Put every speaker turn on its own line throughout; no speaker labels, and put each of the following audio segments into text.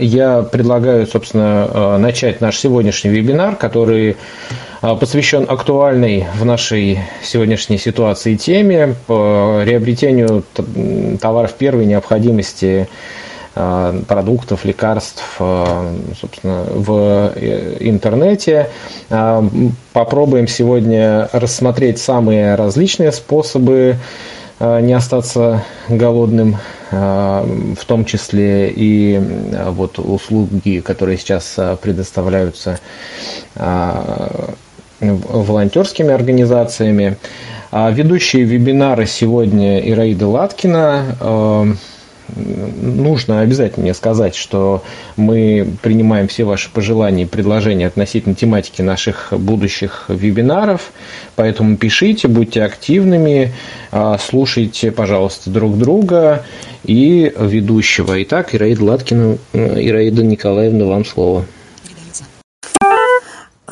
Я предлагаю, собственно, э, начать наш сегодняшний вебинар, который э, посвящен актуальной в нашей сегодняшней ситуации теме по приобретению товаров первой необходимости э, продуктов, лекарств, собственно, в интернете. Попробуем сегодня рассмотреть самые различные способы не остаться голодным а, в том числе и а, вот услуги, которые сейчас а, предоставляются волонтерскими организациями. Ведущие вебинары сегодня Ираида Латкина, нужно обязательно мне сказать, что мы принимаем все ваши пожелания и предложения относительно тематики наших будущих вебинаров, поэтому пишите, будьте активными, а, слушайте, пожалуйста, друг друга и ведущего. Итак, Ираида Латкина, Ираида Николаевна, вам слово.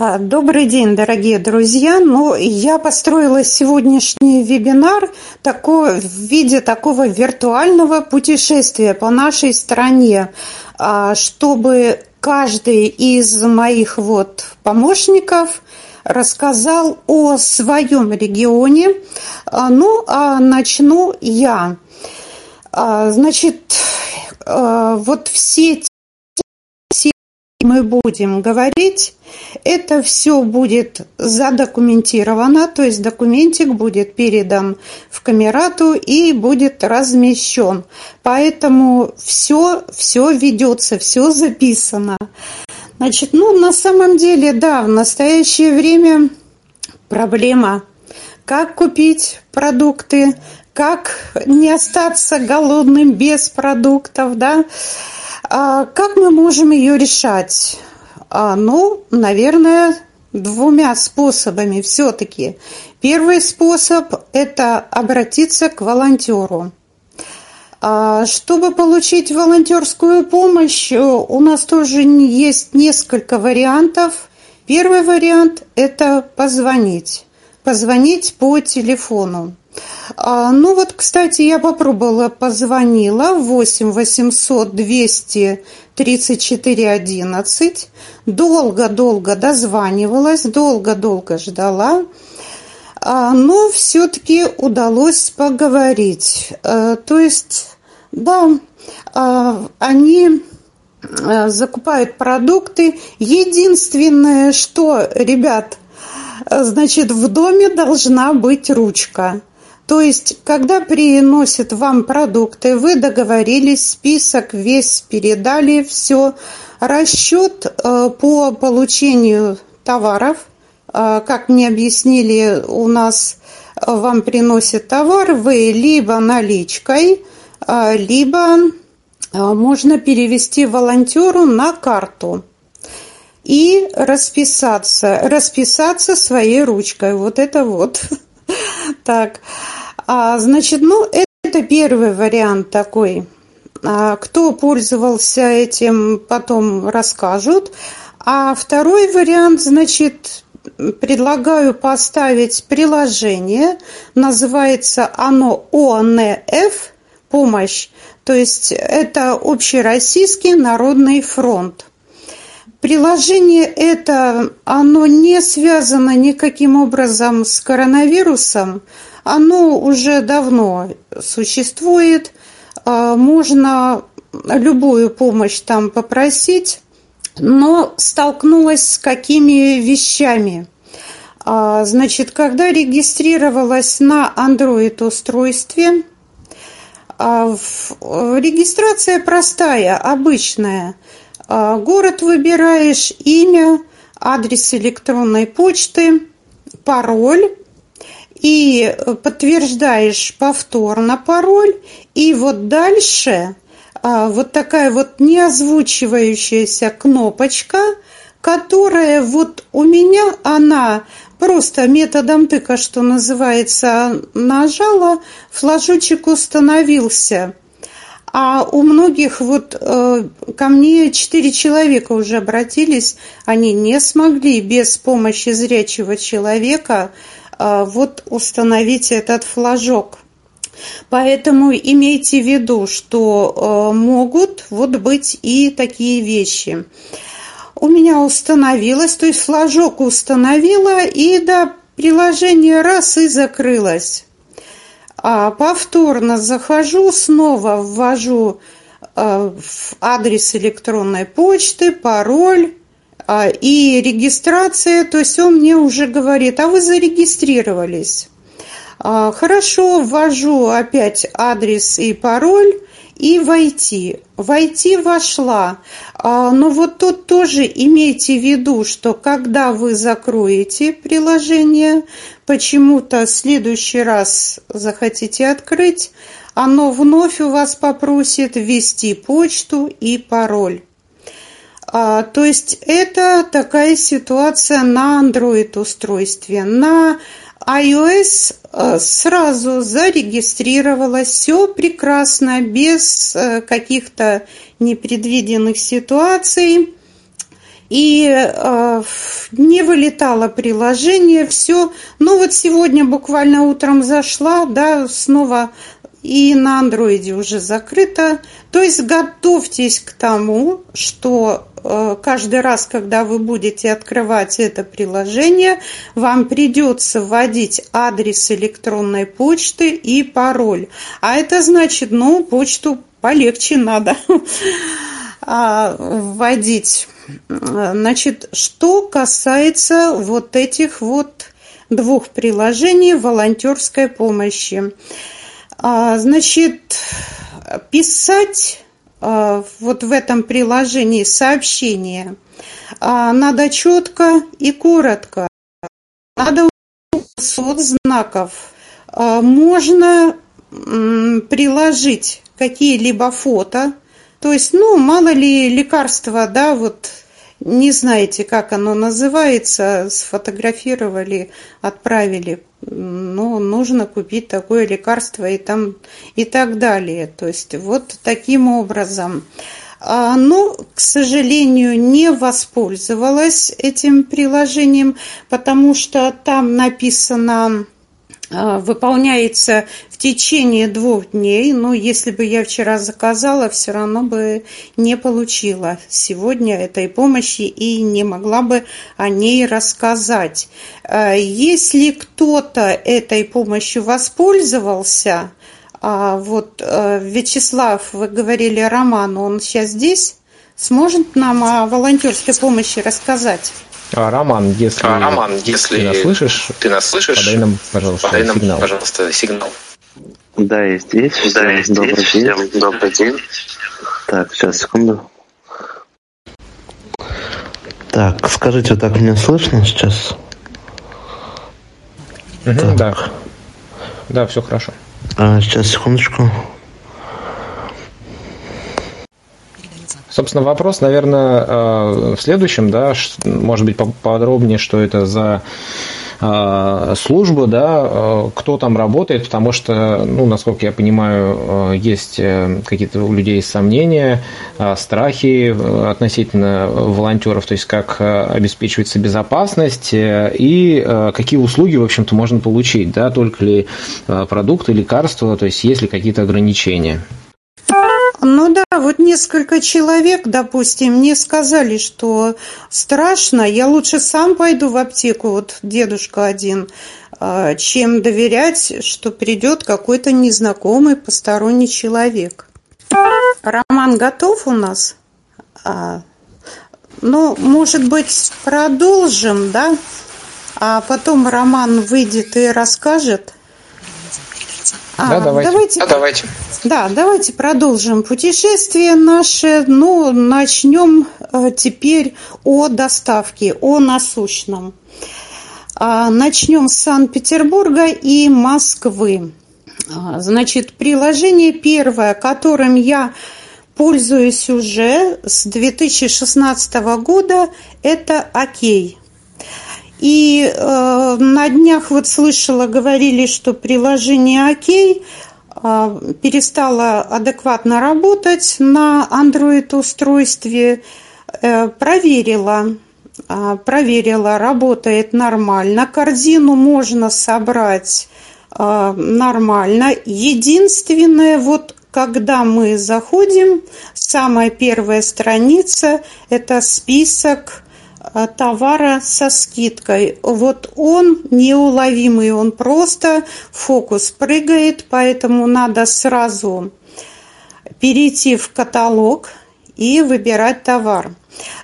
А, добрый день, дорогие друзья. Ну, я построила сегодняшний вебинар такой, в виде такого виртуального путешествия по нашей стране, а, чтобы каждый из моих вот помощников рассказал о своем регионе. А, ну, а начну я. Значит, вот все мы будем говорить, это все будет задокументировано, то есть документик будет передан в камерату и будет размещен. Поэтому все, все ведется, все записано. Значит, ну, на самом деле, да, в настоящее время проблема. Как купить продукты, как не остаться голодным без продуктов, да, а как мы можем ее решать? А, ну, наверное, двумя способами все-таки. Первый способ – это обратиться к волонтеру. А, чтобы получить волонтерскую помощь, у нас тоже есть несколько вариантов. Первый вариант – это позвонить. Позвонить по телефону. А, ну вот, кстати, я попробовала, позвонила 8 800 200 34 11. Долго-долго дозванивалась, долго-долго ждала. А, но все-таки удалось поговорить. А, то есть, да, они закупают продукты. Единственное, что, ребят, значит, в доме должна быть ручка. То есть, когда приносят вам продукты, вы договорились, список весь передали, все. Расчет э, по получению товаров, э, как мне объяснили, у нас э, вам приносят товар, вы либо наличкой, либо можно перевести волонтеру на карту и расписаться, расписаться своей ручкой. Вот это вот. Так, а, значит, ну, это первый вариант такой. А, кто пользовался этим, потом расскажут. А второй вариант, значит, предлагаю поставить приложение. Называется оно ОНФ «Помощь». То есть это Общероссийский народный фронт. Приложение это, оно не связано никаким образом с коронавирусом, оно уже давно существует, а, можно любую помощь там попросить, но столкнулась с какими вещами. А, значит, когда регистрировалась на Android устройстве, а, регистрация простая, обычная – город выбираешь, имя, адрес электронной почты, пароль и подтверждаешь повторно пароль. И вот дальше а, вот такая вот неозвучивающаяся кнопочка, которая вот у меня она просто методом тыка, что называется, нажала, флажочек установился – а у многих вот э, ко мне четыре человека уже обратились, они не смогли без помощи зрячего человека э, вот установить этот флажок. Поэтому имейте в виду, что э, могут вот быть и такие вещи. У меня установилось, то есть флажок установила, и до приложения раз и закрылось. А повторно захожу, снова ввожу э, адрес электронной почты, пароль э, и регистрация, то есть он мне уже говорит, а вы зарегистрировались. А, хорошо, ввожу опять адрес и пароль и войти. Войти вошла. А, но вот тут тоже имейте в виду, что когда вы закроете приложение, почему-то в следующий раз захотите открыть, оно вновь у вас попросит ввести почту и пароль. А, то есть это такая ситуация на Android устройстве. На iOS э, сразу зарегистрировалась, все прекрасно, без э, каких-то непредвиденных ситуаций. И э, не вылетало приложение, все. Ну вот сегодня буквально утром зашла, да, снова и на андроиде уже закрыто. То есть готовьтесь к тому, что Э, каждый раз, когда вы будете открывать это приложение, вам придется вводить адрес электронной почты и пароль. А это значит, ну, почту полегче надо а, вводить. Значит, что касается вот этих вот двух приложений волонтерской помощи. А, значит, писать а, вот в этом приложении сообщения. А, надо четко и коротко. Надо сот знаков. Можно приложить какие-либо фото. То есть, ну, мало ли лекарства, да, вот не знаете, как оно называется, сфотографировали, отправили ну, нужно купить такое лекарство и там и так далее. То есть вот таким образом. А, но, к сожалению, не воспользовалась этим приложением, потому что там написано выполняется в течение двух дней. Но если бы я вчера заказала, все равно бы не получила сегодня этой помощи и не могла бы о ней рассказать. А, если кто-то этой помощью воспользовался, а, вот Вячеслав, вы говорили Роман, он сейчас здесь, сможет нам о волонтерской помощи рассказать?
А, Роман, если, а, Роман, если ты нас слышишь, ты нас слышишь, подай нам, пожалуйста, подай нам, сигнал.
пожалуйста, сигнал. Да, я здесь. Да, я здесь. Добрый день. Всем добрый день. Так, сейчас, секунду. Так, скажите, так меня слышно сейчас?
Угу, да. Да, все хорошо.
А, сейчас, секундочку.
Собственно, вопрос, наверное, э, в следующем, да, может быть, поподробнее, что это за э, службу, да, э, кто там работает, потому что, ну, насколько я понимаю, есть какие-то у людей сомнения, страхи относительно волонтеров, то есть как обеспечивается безопасность и какие услуги, в общем-то, можно получить, да, только ли продукты, лекарства, то есть есть ли какие-то ограничения.
Ну да, вот несколько человек, допустим, мне сказали, что страшно, я лучше сам пойду в аптеку, вот дедушка один, а, чем доверять, что придет какой-то незнакомый посторонний человек. Роман готов у нас? А, ну, может быть, продолжим, да? А потом Роман выйдет и расскажет.
А, да, давайте. Давайте, да, давайте.
Да, давайте продолжим путешествие наше. Ну, начнем э, теперь о доставке, о насущном. А, начнем с Санкт-Петербурга и Москвы. А, значит, приложение первое, которым я пользуюсь уже с 2016 года, это «Окей». И э, на днях вот слышала, говорили, что приложение «Окей» э, перестало адекватно работать на Android-устройстве. Э, проверила, э, проверила, работает нормально. Корзину можно собрать нормально. Единственное, вот когда мы заходим, самая первая страница – это список товара со скидкой. Вот он неуловимый, он просто фокус прыгает, поэтому надо сразу перейти в каталог и выбирать товар.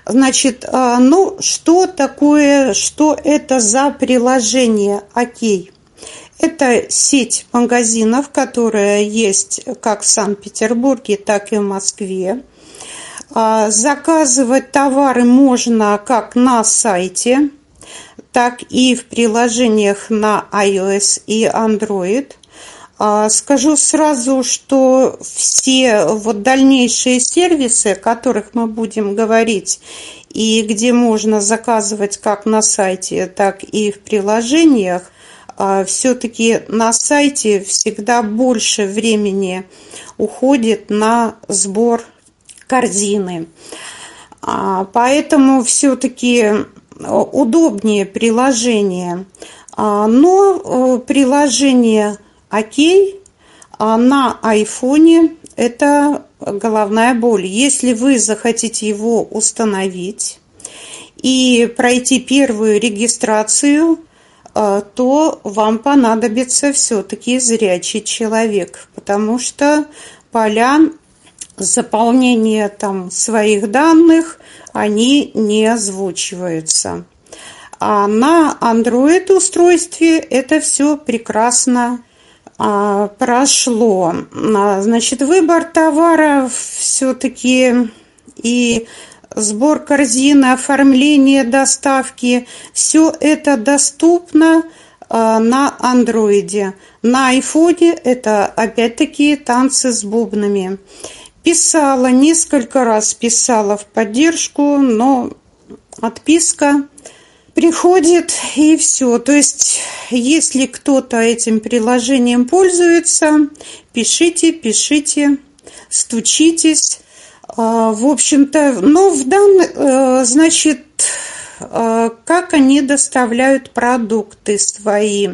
Значит, ну что такое, что это за приложение Окей? Это сеть магазинов, которая есть как в Санкт-Петербурге, так и в Москве. А, заказывать товары можно как на сайте, так и в приложениях на iOS и Android. А, скажу сразу, что все вот дальнейшие сервисы, о которых мы будем говорить, и где можно заказывать как на сайте, так и в приложениях, а, все-таки на сайте всегда больше времени уходит на сбор корзины. А, поэтому все-таки удобнее приложение. А, но э, приложение окей на айфоне это головная боль. Если вы захотите его установить и пройти первую регистрацию – а, то вам понадобится все-таки зрячий человек, потому что поля заполнения там своих данных, они не озвучиваются. А на Android устройстве это все прекрасно а, прошло. А, значит, выбор товара все-таки и сбор корзины, оформление доставки, все это доступно а, на андроиде. На айфоне это опять-таки танцы с бубнами. Писала, несколько раз писала в поддержку, но отписка приходит и все. То есть, если кто-то этим приложением пользуется, пишите, пишите, стучитесь. А, в общем-то, ну, в данный, э, значит, э, как они доставляют продукты свои.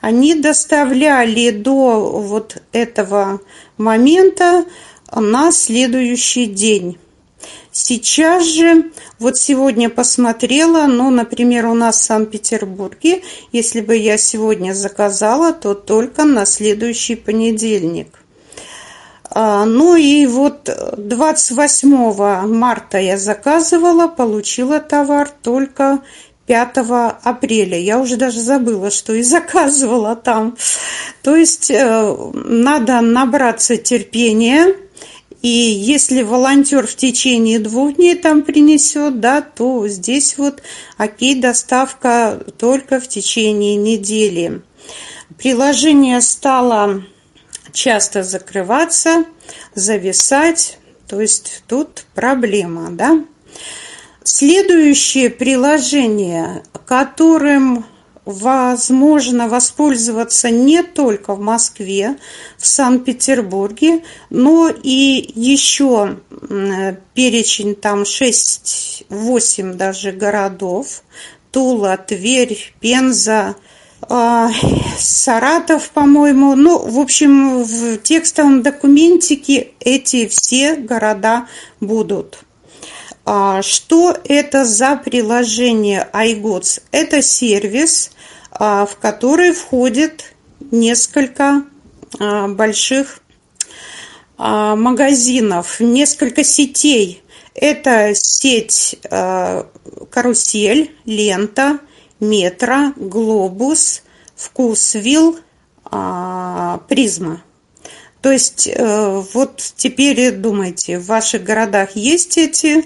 Они доставляли до вот этого момента на следующий день. Сейчас же, вот сегодня посмотрела, ну, например, у нас в Санкт-Петербурге, если бы я сегодня заказала, то только на следующий понедельник. А, ну и вот 28 марта я заказывала, получила товар только 5 апреля. Я уже даже забыла, что и заказывала там. То есть э, надо набраться терпения. И если волонтер в течение двух дней там принесет, да, то здесь вот окей, доставка только в течение недели. Приложение стало часто закрываться, зависать. То есть тут проблема, да? Следующее приложение, которым возможно воспользоваться не только в Москве, в Санкт-Петербурге, но и еще перечень там 6-8 даже городов. Тула, Тверь, Пенза, а, Саратов, по-моему. Ну, в общем, в текстовом документике эти все города будут. А, что это за приложение iGods? Это сервис, в который входит несколько больших магазинов, несколько сетей. Это сеть «Карусель», «Лента», метро, глобус, вкусвилл, а, призма. То есть э, вот теперь думайте, в ваших городах есть эти э,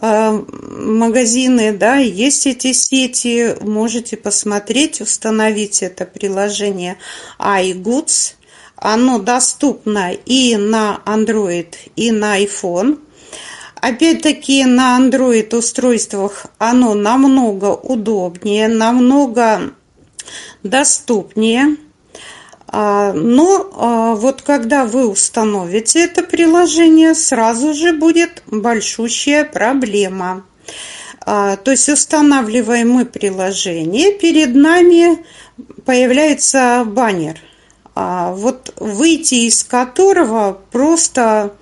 магазины, да, есть эти сети, можете посмотреть, установить это приложение iGoods. Оно доступно и на Android, и на iPhone. Опять-таки на Android устройствах оно намного удобнее, намного доступнее. А, но а, вот когда вы установите это приложение, сразу же будет большущая проблема. А, то есть устанавливаем мы приложение, перед нами появляется баннер, вот выйти из которого просто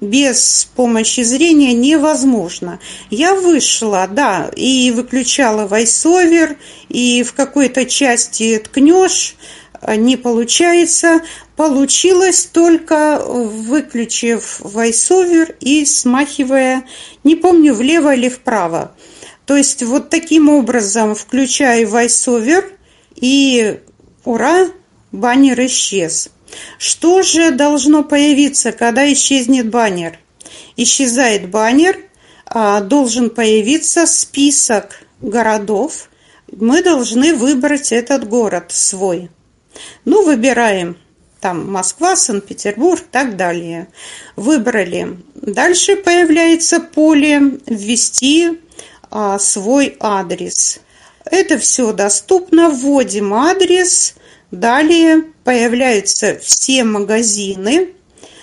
без помощи зрения невозможно. Я вышла, да, и выключала войсовер, и в какой-то части ткнешь, не получается. Получилось только выключив войсовер и смахивая, не помню, влево или вправо. То есть вот таким образом включаю войсовер и ура, баннер исчез. Что же должно появиться, когда исчезнет баннер? Исчезает баннер, а, должен появиться список городов. Мы должны выбрать этот город свой. Ну, выбираем там Москва, Санкт-Петербург и так далее. Выбрали. Дальше появляется поле «Ввести а, свой адрес». Это все доступно. Вводим адрес. Далее появляются все магазины,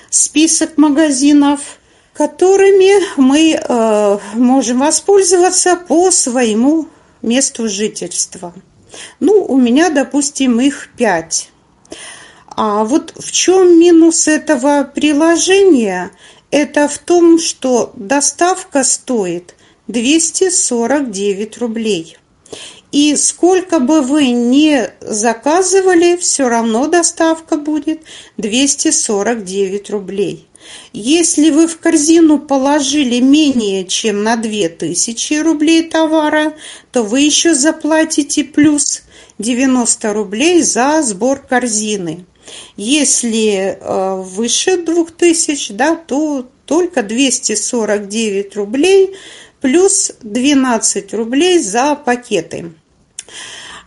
список магазинов, которыми мы э, можем воспользоваться по своему месту жительства. Ну, у меня, допустим, их пять. А вот в чем минус этого приложения? Это в том, что доставка стоит 249 рублей. И сколько бы вы ни заказывали, все равно доставка будет 249 рублей. Если вы в корзину положили менее чем на 2000 рублей товара, то вы еще заплатите плюс 90 рублей за сбор корзины. Если э, выше 2000, да, то только 249 рублей плюс 12 рублей за пакеты.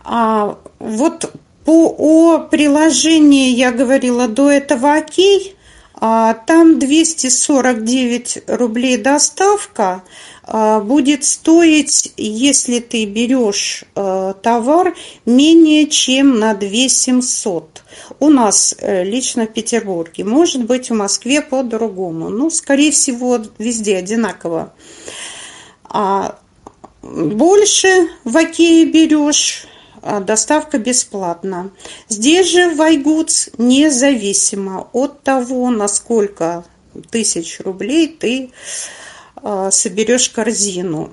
А, вот по о приложении я говорила до этого окей. А, там 249 рублей доставка а, будет стоить, если ты берешь а, товар менее чем на 2 700. У нас э, лично в Петербурге. Может быть, в Москве по-другому. Ну, скорее всего, везде одинаково. А больше в Окее берешь, доставка бесплатна. Здесь же в Айгудс независимо от того, насколько тысяч рублей ты а, соберешь корзину.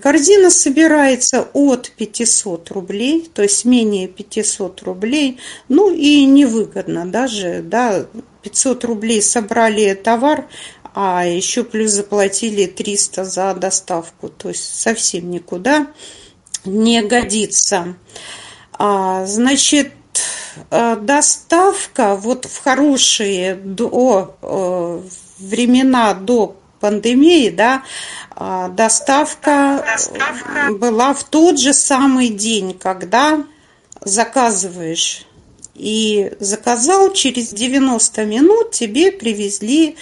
Корзина собирается от 500 рублей, то есть менее 500 рублей. Ну и невыгодно даже, да, 500 рублей собрали товар, а еще плюс заплатили 300 за доставку. То есть совсем никуда не годится. А, значит, э, доставка вот в хорошие до э, времена до пандемии, да, а, доставка, доставка была в тот же самый день, когда заказываешь. И заказал, через 90 минут тебе привезли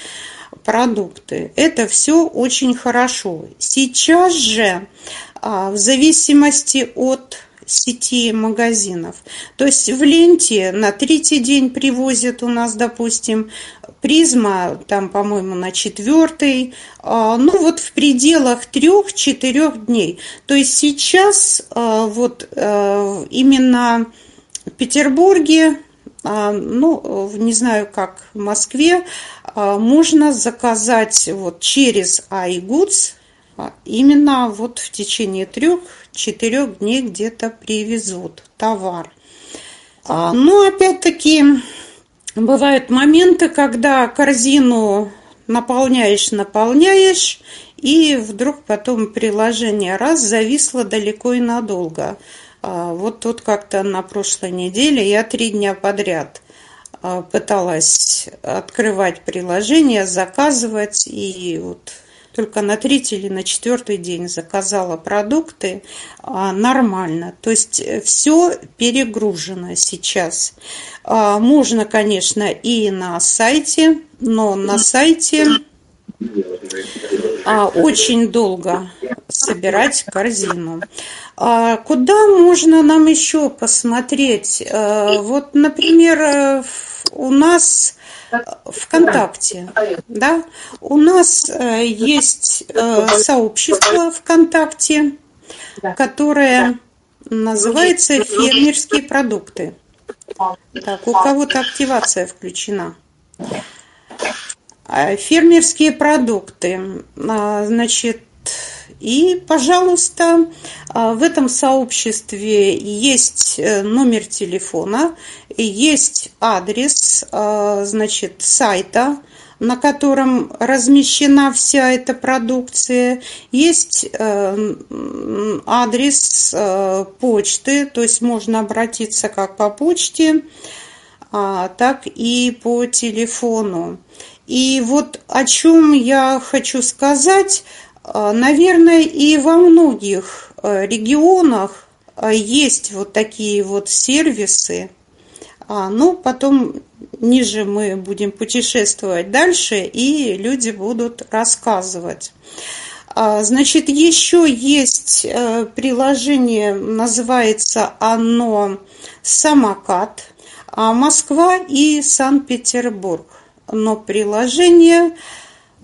продукты. Это все очень хорошо. Сейчас же, в зависимости от сети магазинов. То есть в ленте на третий день привозят у нас, допустим, призма, там, по-моему, на четвертый, а, ну вот в пределах трех-четырех дней. То есть сейчас а, вот именно в Петербурге а, ну, не знаю, как в Москве, а, можно заказать вот через iGoods а, именно вот в течение трех-четырех дней где-то привезут товар. Но опять-таки бывают моменты, когда корзину наполняешь, наполняешь, и вдруг потом приложение раз зависло далеко и надолго. А, вот тут как-то на прошлой неделе я три дня подряд а, пыталась открывать приложение, заказывать, и вот только на третий или на четвертый день заказала продукты а, нормально. То есть э, все перегружено сейчас. Можно, конечно, и на сайте, но на сайте очень долго собирать корзину. А куда можно нам еще посмотреть? Вот, например, э, у нас ВКонтакте, да, у нас э, есть э, сообщество ВКонтакте, которое называется «Фермерские продукты». Так, у кого-то активация включена. А, фермерские продукты. А, значит, и, пожалуйста, а, в этом сообществе есть э, номер телефона, есть адрес, значит, сайта, на котором размещена вся эта продукция, есть э, адрес э, почты, то есть можно обратиться как по почте, так и по телефону. И вот о чем я хочу сказать, а, наверное, и во многих а, регионах а, есть вот такие вот сервисы. Ну, потом ниже мы будем путешествовать дальше, и люди будут рассказывать. Значит, еще есть приложение, называется оно «Самокат», Москва и Санкт-Петербург но приложение, а,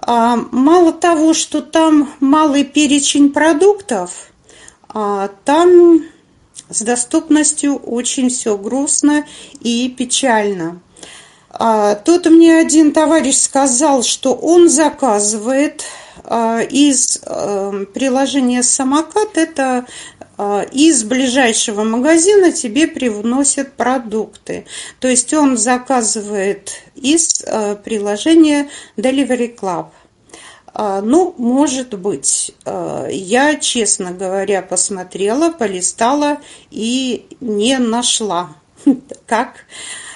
мало того, что там малый перечень продуктов, а, там с доступностью очень все грустно и печально. А, тут мне один товарищ сказал, что он заказывает из э, приложения «Самокат» это а, из ближайшего магазина тебе привносят продукты. То есть он заказывает из а, приложения Delivery Club. А, ну, может быть. Я, честно говоря, посмотрела, полистала и не нашла, как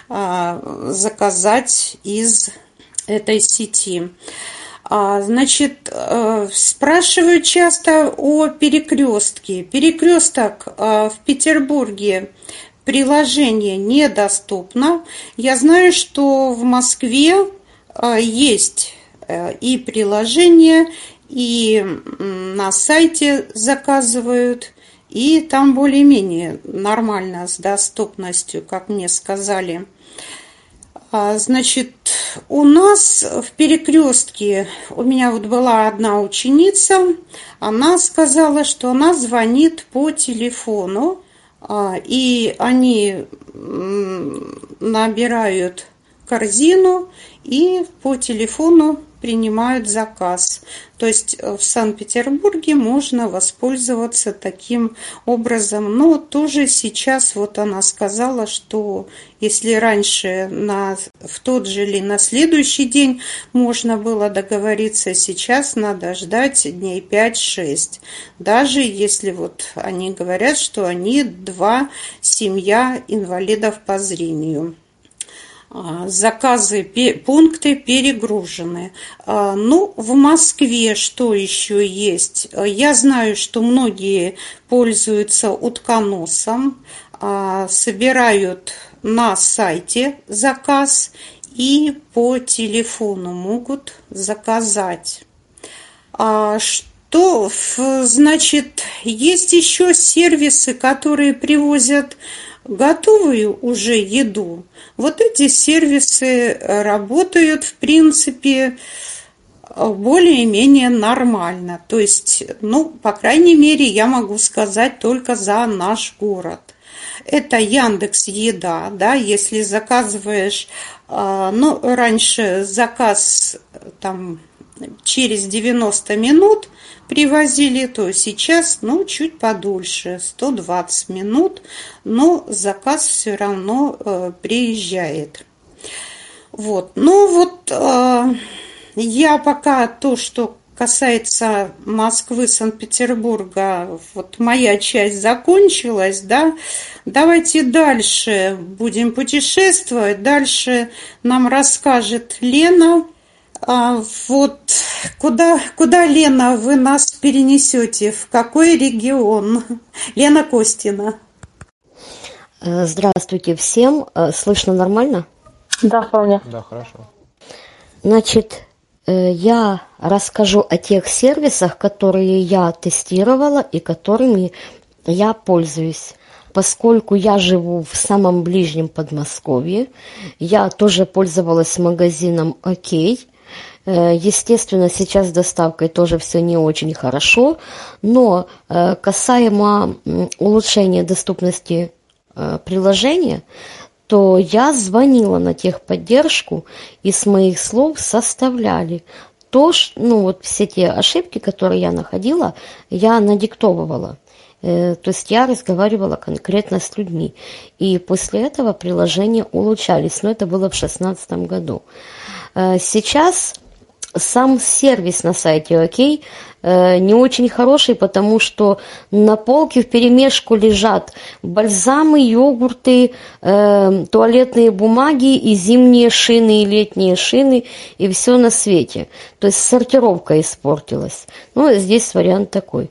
заказать из этой сети. А, значит, э, спрашивают часто о перекрестке. Перекресток э, в Петербурге приложение недоступно. Я знаю, что в Москве э, есть и приложение, и на сайте заказывают, и там более-менее нормально с доступностью, как мне сказали. А, значит, у нас в перекрестке у меня вот была одна ученица, она сказала, что она звонит по телефону, а, и они набирают корзину и по телефону принимают заказ. То есть э, в Санкт-Петербурге можно воспользоваться таким образом. Но тоже сейчас вот она сказала, что если раньше на, в тот же или на следующий день можно было договориться, сейчас надо ждать дней 5-6. Даже если вот они говорят, что они два семья инвалидов по зрению. А, заказы, пункты перегружены. А, ну, в Москве что еще есть? Я знаю, что многие пользуются утконосом, а, собирают на сайте заказ и по телефону могут заказать. Что, значит, есть еще сервисы, которые привозят готовую уже еду, вот эти сервисы работают, в принципе, более-менее нормально. То есть, ну, по крайней мере, я могу сказать только за наш город. Это Яндекс Еда, да, если заказываешь, а, ну, раньше заказ там через 90 минут привозили, то сейчас, ну, чуть подольше, 120 минут, но заказ все равно э, приезжает. Вот, ну вот э, я пока то, что касается Москвы, Санкт-Петербурга, вот моя часть закончилась, да, давайте дальше будем путешествовать, дальше нам расскажет Лена, а, вот куда, куда, Лена, вы нас перенесете? В какой регион? Лена Костина.
Э, здравствуйте всем. Э, слышно нормально?
Да, вполне.
Да, хорошо.
Значит, э, я расскажу о тех сервисах, которые я тестировала и которыми я пользуюсь. поскольку я живу в самом ближнем Подмосковье, я тоже пользовалась магазином «Окей», естественно, сейчас с доставкой тоже все не очень хорошо, но э, касаемо улучшения доступности э, приложения, то я звонила на техподдержку, и с моих слов составляли то, ну вот все те ошибки, которые я находила, я надиктовывала. То есть я разговаривала конкретно с людьми. И после этого приложения улучшались. Но это было в 2016 году. Сейчас сам сервис на сайте «Окей» э, не очень хороший, потому что на полке в перемешку лежат бальзамы, йогурты, э, туалетные бумаги и зимние шины, и летние шины, и все на свете. То есть сортировка испортилась. Ну, здесь вариант такой.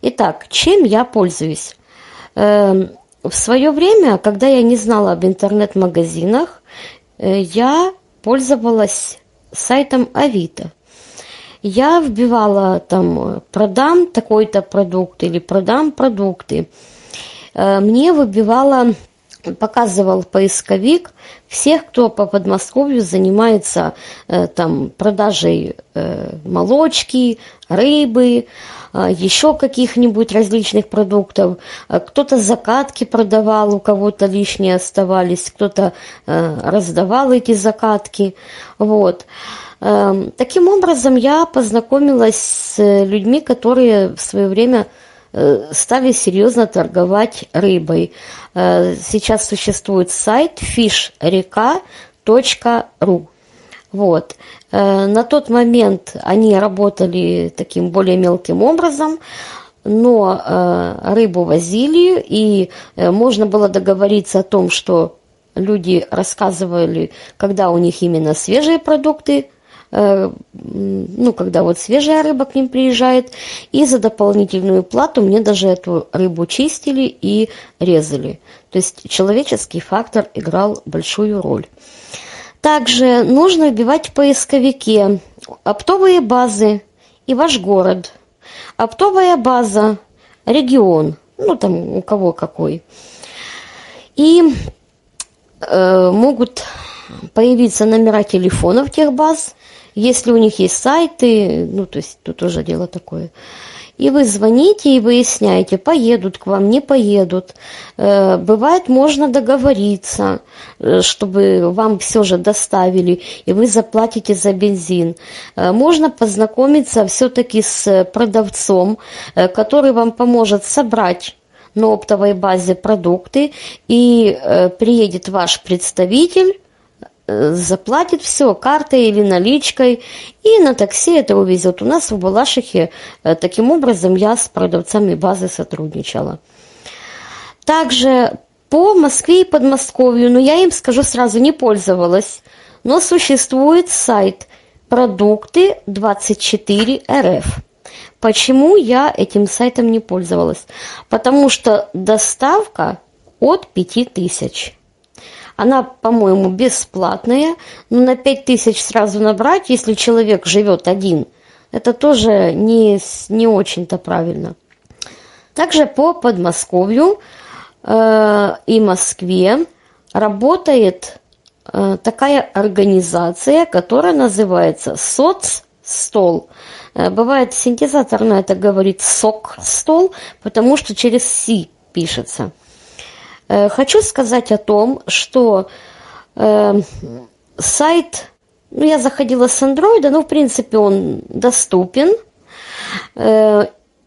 Итак, чем я пользуюсь? Э, в свое время, когда я не знала об интернет-магазинах, я пользовалась сайтом Авито. Я вбивала там «продам такой-то продукт» или «продам продукты». Э, мне выбивала, показывал поисковик всех, кто по Подмосковью занимается э, там продажей э, молочки, рыбы, еще каких-нибудь различных продуктов. Кто-то закатки продавал, у кого-то лишние оставались, кто-то раздавал эти закатки. Вот. Эм, таким образом, я познакомилась с людьми, которые в свое время э, стали серьезно торговать рыбой. Э, сейчас существует сайт fishreka.ru. Вот. Э, на тот момент они работали таким более мелким образом, но э, рыбу возили, и э, можно было договориться о том, что люди рассказывали, когда у них именно свежие продукты, ну, когда вот свежая рыба к ним приезжает, и за дополнительную плату мне даже эту рыбу чистили и резали. То есть человеческий фактор играл большую роль. Также нужно вбивать в поисковике оптовые базы и ваш город. Оптовая база, регион, ну там у кого какой. И э, могут появиться номера телефонов тех баз, если у них есть сайты, ну то есть тут уже дело такое и вы звоните и выясняете, поедут к вам, не поедут. Э, бывает, можно договориться, э, чтобы вам все же доставили, и вы заплатите за бензин. Э, можно познакомиться все-таки с продавцом, который вам поможет собрать на оптовой базе продукты, и приедет ваш представитель, заплатит все картой или наличкой, и на такси это увезет. У нас в Балашихе э, таким образом я с продавцами базы сотрудничала. Также по Москве и Подмосковью, но я им скажу сразу, не пользовалась, но существует сайт продукты 24 РФ. Почему я этим сайтом не пользовалась? Потому что доставка от 5000. Она, по-моему, бесплатная, но на 5 тысяч сразу набрать, если человек живет один, это тоже не, не очень-то правильно. Также по Подмосковью э, и Москве работает э, такая организация, которая называется соцстол. Э, бывает синтезатор на это говорит сок-стол, потому что через «си» пишется – хочу сказать о том, что э, сайт, ну, я заходила с андроида, ну, в принципе, он доступен, э,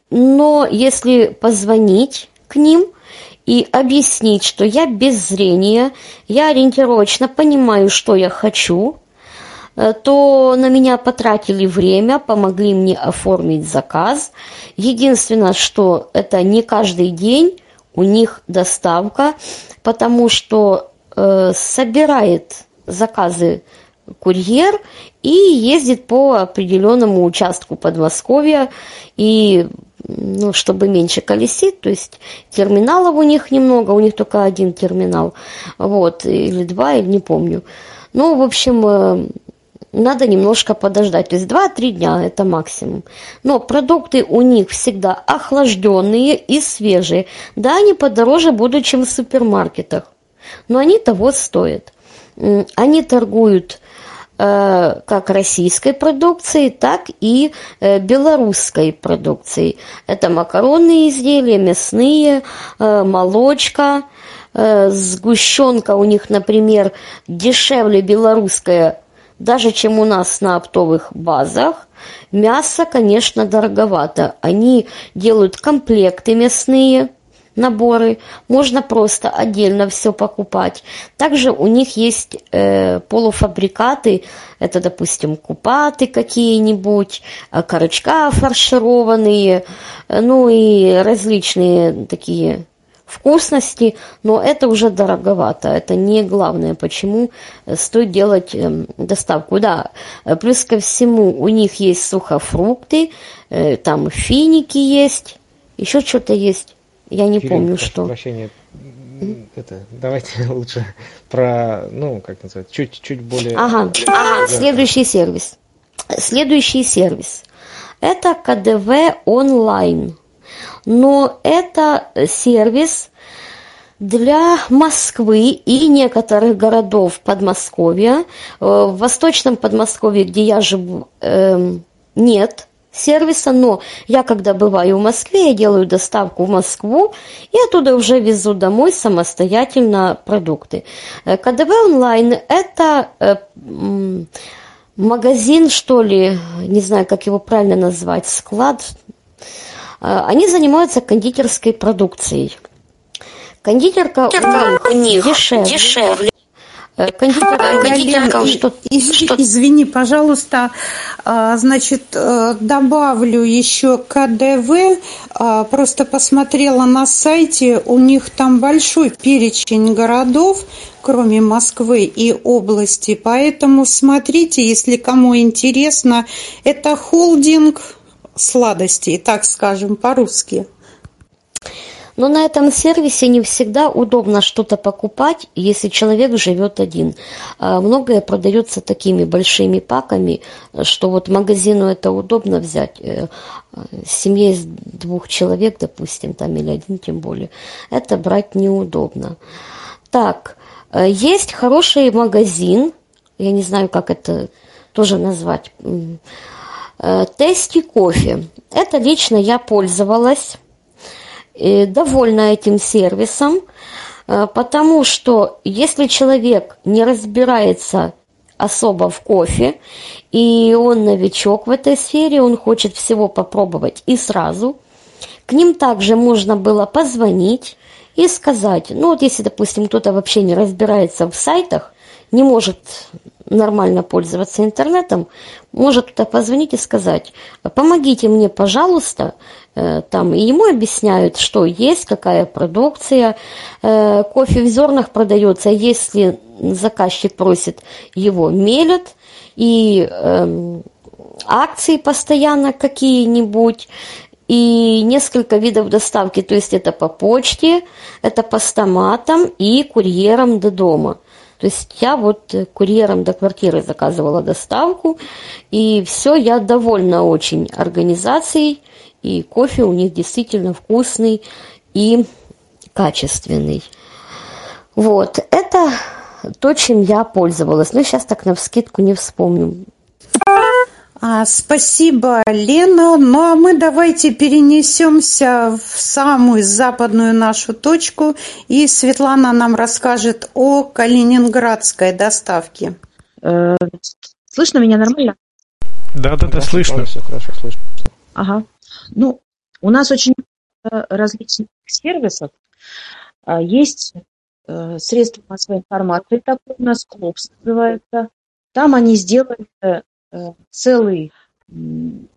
но если позвонить к ним и объяснить, что я без зрения, я ориентировочно понимаю, что я хочу, э, то на меня потратили время, помогли мне оформить заказ. Единственное, что это не каждый день, у них доставка, потому что э, собирает заказы курьер и ездит по определенному участку Подмосковья и ну, чтобы меньше колесить, то есть терминалов у них немного, у них только один терминал, вот, или два, или не помню. Ну, в общем, э, надо немножко подождать. То есть 2-3 дня это максимум. Но продукты у них всегда охлажденные и свежие. Да, они подороже будут, чем в супермаркетах, но они того стоят. Они торгуют э, как российской продукцией, так и э, белорусской продукцией. Это макаронные изделия, мясные, э, молочка, сгущенка у них, например, дешевле белорусская даже чем у нас на оптовых базах. Мясо, конечно, дороговато. Они делают комплекты мясные, наборы, можно просто отдельно все покупать. Также у них есть э, полуфабрикаты, это, допустим, купаты какие-нибудь, э, корочка фаршированные, э, ну и различные такие вкусности, но это уже дороговато, это не главное, почему стоит делать эм, доставку. Да, плюс ко всему у них есть сухофрукты, э, там финики есть, еще что-то есть, я не Кирилл, помню, что.
Прощения. Это, давайте лучше про, ну, как называется, чуть-чуть более...
Ага, ага, следующий сервис. Следующий сервис. Это КДВ онлайн но это сервис для Москвы и некоторых городов Подмосковья. Э, в Восточном Подмосковье, где я живу, эм, нет сервиса, но я когда бываю в Москве, я делаю доставку в Москву и оттуда уже везу домой самостоятельно продукты. Э, КДВ онлайн – это э, магазин, что ли, не знаю, как его правильно назвать, склад, они занимаются кондитерской продукцией. Кондитерка у них дешевле. дешевле.
Э, кондитерка, кондитерка что, что... Извини, пожалуйста, а, значит, э, добавлю еще КДВ, а, просто посмотрела на сайте, у них там большой перечень городов, кроме Москвы и области, поэтому смотрите, если кому интересно, это холдинг сладостей, так скажем, по-русски.
Но на этом сервисе не всегда удобно что-то покупать, если человек живет один. А многое продается такими большими паками, что вот магазину это удобно взять. Э, семье из двух человек, допустим, там или один тем более, это брать неудобно. Так, э, есть хороший магазин, я не знаю, как это тоже назвать, тести кофе. Это лично я пользовалась, э, довольна этим сервисом, э, потому что если человек не разбирается особо в кофе, и он новичок в этой сфере, он хочет всего попробовать и сразу, к ним также можно было позвонить и сказать, ну вот если, допустим, кто-то вообще не разбирается в сайтах, не может нормально пользоваться интернетом, может кто-то позвонить и сказать, помогите мне, пожалуйста, э, там, и ему объясняют, что есть, какая продукция, э, кофе в зернах продается, если заказчик просит, его мелят, и эм, акции постоянно какие-нибудь, и несколько видов доставки, то есть это по почте, это по стоматам и курьерам до дома. То есть я вот курьером до квартиры заказывала доставку, и все, я довольна очень организацией, и кофе у них действительно вкусный и качественный. Вот, это то, чем я пользовалась. Но сейчас так на вскидку не вспомню.
А, спасибо, Лена. Ну а мы давайте перенесемся в самую западную нашу точку, и Светлана нам расскажет о калининградской доставке.
Э, слышно меня нормально?
Да, да, да, слышно. Все хорошо слышно.
Ага. Ну, у нас очень различных сервисов. А, есть э, средства массовой информации, такой у нас КЛОПС называется. Там они сделали Э, целый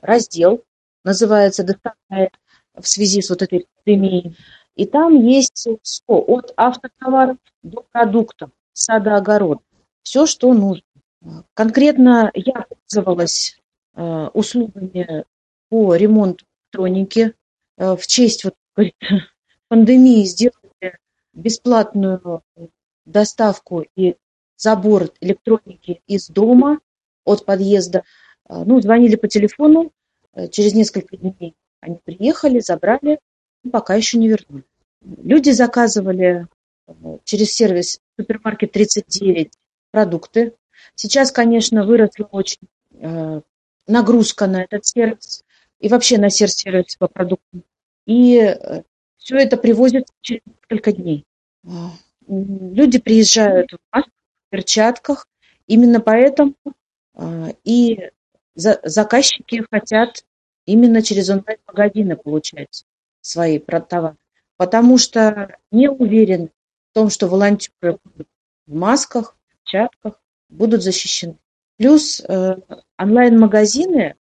раздел, называется «Доставка в связи с вот этой пандемией». И там есть все, от автотоваров до продуктов, сада-огород. Все, что нужно. Конкретно я пользовалась э, услугами по ремонту электроники. Э, в честь вот, пандемии сделали бесплатную доставку и забор электроники из дома от подъезда. Ну, звонили по телефону, через несколько дней они приехали, забрали, пока еще не вернули. Люди заказывали через сервис супермаркет 39 продукты. Сейчас, конечно, выросла очень нагрузка на этот сервис и вообще на сервис по продуктам. И все это привозят через несколько дней. Люди приезжают в масках, в перчатках. Именно поэтому и заказчики хотят именно через онлайн-магазины получать свои товары. Потому что не уверен в том, что волонтеры в масках, в перчатках, будут защищены. Плюс э, онлайн-магазины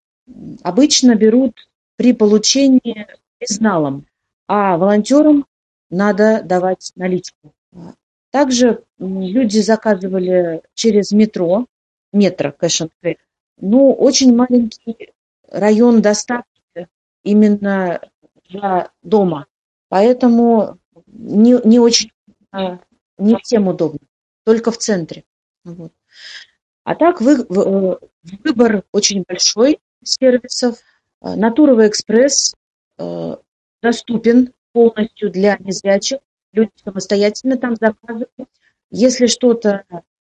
обычно берут при получении безналом, а волонтерам надо давать наличку. Также люди заказывали через метро, метро кэш Ну, очень маленький район доставки именно для дома. Поэтому не, не очень, а, не всем удобно, только в центре. Вот. А так вы, э, выбор очень большой сервисов. Э, Натуровый экспресс э, доступен полностью для незрячих. Люди самостоятельно там заказывают. Если что-то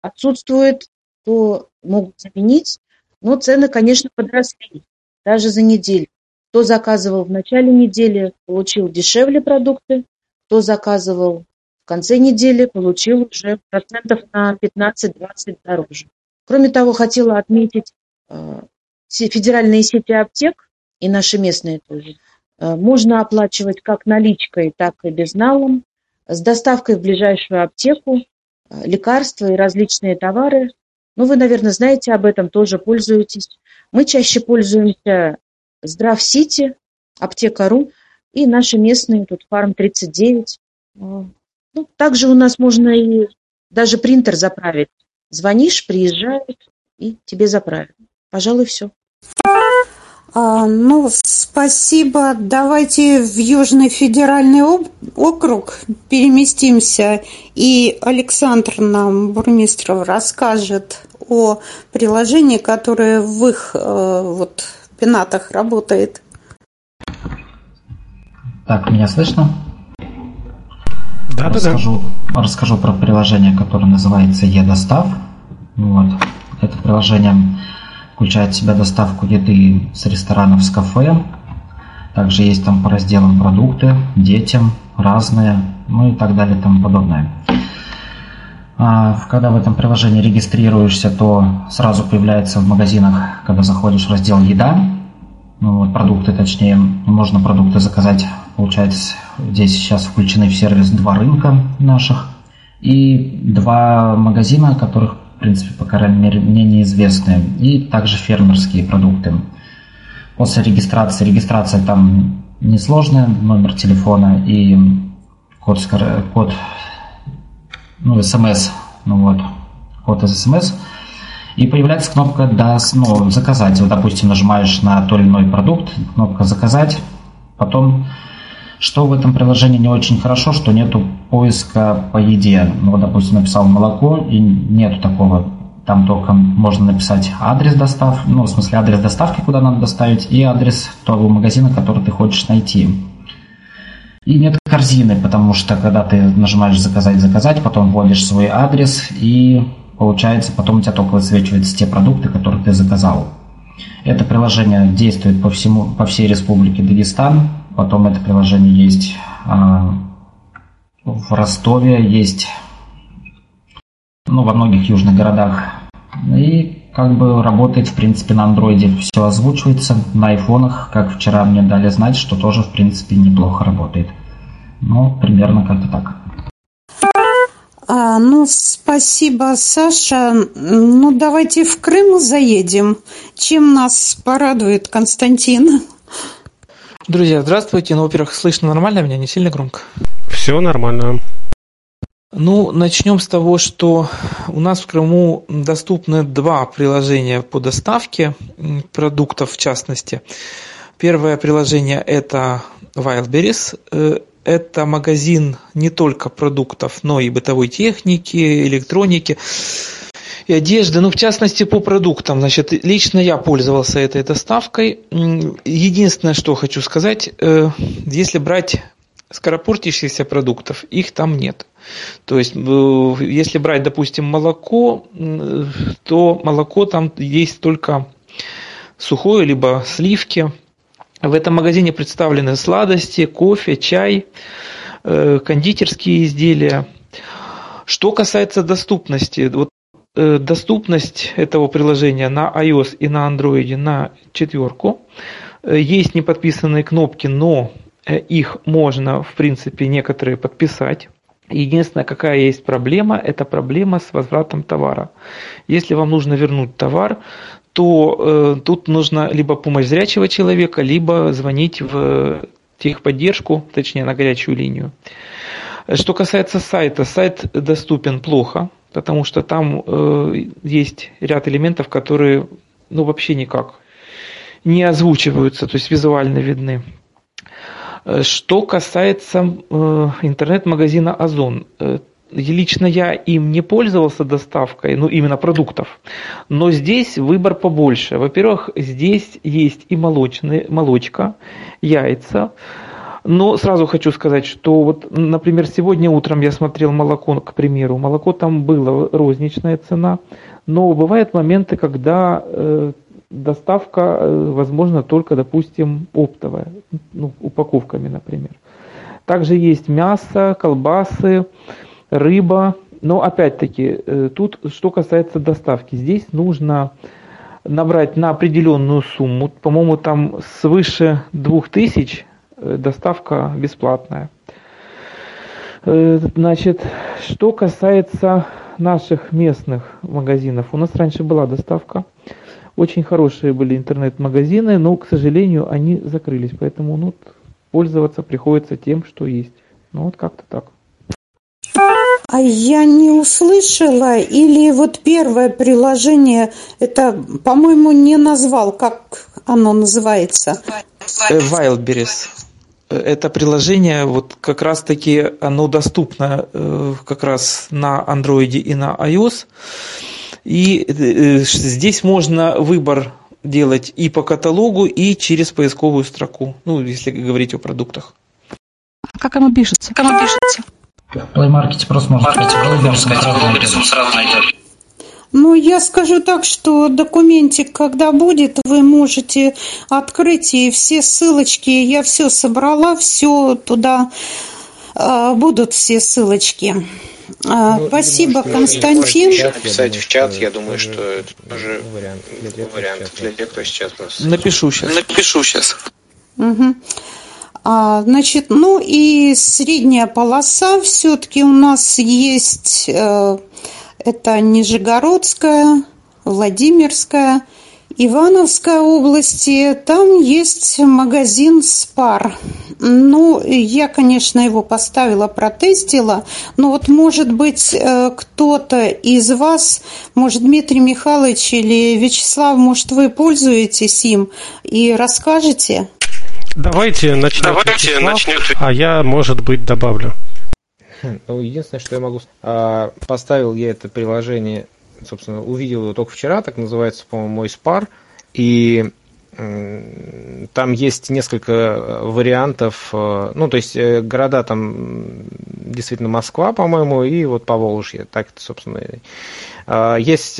отсутствует, то могут заменить. Но цены, конечно, подросли. Даже за неделю. Кто заказывал в начале недели, получил дешевле продукты. Кто заказывал в конце недели, получил уже процентов на 15-20 дороже. Кроме того, хотела отметить э, федеральные сети аптек и наши местные тоже. Э, можно оплачивать как наличкой, так и безналом, с доставкой в ближайшую аптеку, э, лекарства и различные товары. Ну, вы, наверное, знаете об этом, тоже пользуетесь. Мы чаще пользуемся Здрав-Сити, Аптека.ру и наши местные, тут Фарм 39. Ну, также у нас можно и даже принтер заправить Звонишь, приезжают и тебе заправят. Пожалуй, все.
А, ну, спасибо. Давайте в Южный федеральный округ переместимся, и Александр нам, Бурмистров, расскажет о приложении, которое в их э, вот, пенатах работает.
Так, меня слышно?
Да,
расскажу, да, да. Расскажу про приложение, которое называется eDostав. Вот. Это приложение включает в себя доставку еды с ресторанов, с кафе. Также есть там по разделам продукты, детям, разные, ну и так далее и тому подобное. А, когда в этом приложении регистрируешься, то сразу появляется в магазинах, когда заходишь в раздел «Еда», ну, вот, продукты точнее, можно продукты заказать. Получается, здесь сейчас включены в сервис два рынка наших и два магазина, которых, в принципе, по крайней мере, мне неизвестны, и также фермерские продукты. После регистрации, регистрация там несложная, номер телефона и код, код ну, смс, ну вот, код из смс, и появляется кнопка да, ну, «Заказать». Вот, допустим, нажимаешь на тот или иной продукт, кнопка «Заказать», потом что в этом приложении не очень хорошо, что нету поиска по еде. Ну, вот, допустим, написал молоко, и нету такого. Там только можно написать адрес доставки, ну, в смысле адрес доставки, куда надо доставить, и адрес того магазина, который ты хочешь найти. И нет корзины, потому что когда ты нажимаешь «Заказать», «Заказать», потом вводишь свой адрес, и получается, потом у тебя только высвечиваются те продукты, которые ты заказал. Это приложение действует по, всему, по всей республике Дагестан. Потом это приложение есть а, в Ростове, есть ну, во многих южных городах. И как бы работает, в принципе, на андроиде все озвучивается. На айфонах, как вчера мне дали знать, что тоже, в принципе, неплохо работает. Ну, примерно как-то так.
А, ну, спасибо, Саша. Ну, давайте в Крым заедем. Чем нас порадует Константин?
Друзья, здравствуйте. Ну, во-первых, слышно нормально меня, не сильно громко?
Все нормально.
Ну, начнем с того, что у нас в Крыму доступны два приложения по доставке продуктов, в частности. Первое приложение – это Wildberries. Э, это магазин не только продуктов, но и бытовой техники, электроники. и одежды, ну, в частности, по продуктам. Значит, лично я пользовался этой доставкой. Единственное, что хочу сказать, э, если брать скоропортящихся продуктов, их там нет. То есть, э, если брать, допустим, молоко, то молоко там есть только сухое, либо сливки. В этом магазине представлены сладости, кофе, чай, э, кондитерские изделия. Что касается доступности, вот э, доступность этого приложения на iOS и на Android на четверку. Есть неподписанные кнопки, но Э, их можно, в принципе, некоторые подписать. Единственная, какая есть проблема, это проблема с возвратом товара. Если вам нужно вернуть товар, то э, тут нужно либо помощь зрячего человека, либо звонить в техподдержку, точнее на горячую линию. Что касается сайта, сайт доступен плохо, потому что там э, есть ряд элементов, которые ну, вообще никак не озвучиваются, то есть визуально видны. Э, что касается э, интернет-магазина Озон, э, лично я им не пользовался доставкой, ну именно продуктов, но здесь выбор побольше. Во-первых, здесь есть и молочные, молочка, яйца, но сразу хочу сказать, что вот, например, сегодня утром я смотрел молоко, к примеру, молоко там было розничная цена, но бывают моменты, когда доставка э, возможно только, допустим, оптовая, ну, упаковками, например. Также есть мясо, колбасы, рыба. Но опять-таки, э, тут что касается доставки, здесь нужно набрать на определенную сумму, по-моему, там свыше 2000 э, доставка бесплатная. Значит, что касается наших местных магазинов, у нас раньше была доставка очень хорошие были интернет-магазины, но, к сожалению, они закрылись. Поэтому ну, пользоваться приходится тем, что есть. Ну вот как-то так.
А я не услышала, или вот первое приложение, это, по-моему, не назвал, как оно называется?
Э, Wildberries. Это приложение, вот как раз-таки оно доступно э, как раз на Android и на iOS. И э, здесь можно выбор делать и по каталогу, и через поисковую строку, ну, если говорить о продуктах.
А как оно пишется? Как оно пишется?
В Play Market просто можно
сразу найдешь. Ну, я скажу так, что документик, когда будет, вы можете открыть, и все ссылочки, я все собрала, все туда э, будут все ссылочки. А, ну, спасибо, думаю, Константин.
Написать в чат, я думаю, что это тоже вариант для тех, вариант для тех кто сейчас нас...
Напишу сейчас.
Напишу сейчас.
Угу. А, значит, ну и средняя полоса все-таки у нас есть, э, это Нижегородская, Владимирская, Ивановской области, там есть магазин «Спар». Ну, я, конечно, его поставила, протестила, но вот, может быть, э, кто-то из вас, может, Дмитрий Михайлович или Вячеслав, может, вы пользуетесь им и расскажете?
Давайте начнем. Давайте начнем. А я, может быть, добавлю.
Ну, единственное, что я могу... А, поставил я это приложение собственно, увидел его только вчера, так называется, по-моему, мой спар, и там есть несколько э, вариантов, э, ну, то есть э, города там действительно Москва, по-моему, и вот Поволжье, так это, собственно. Есть,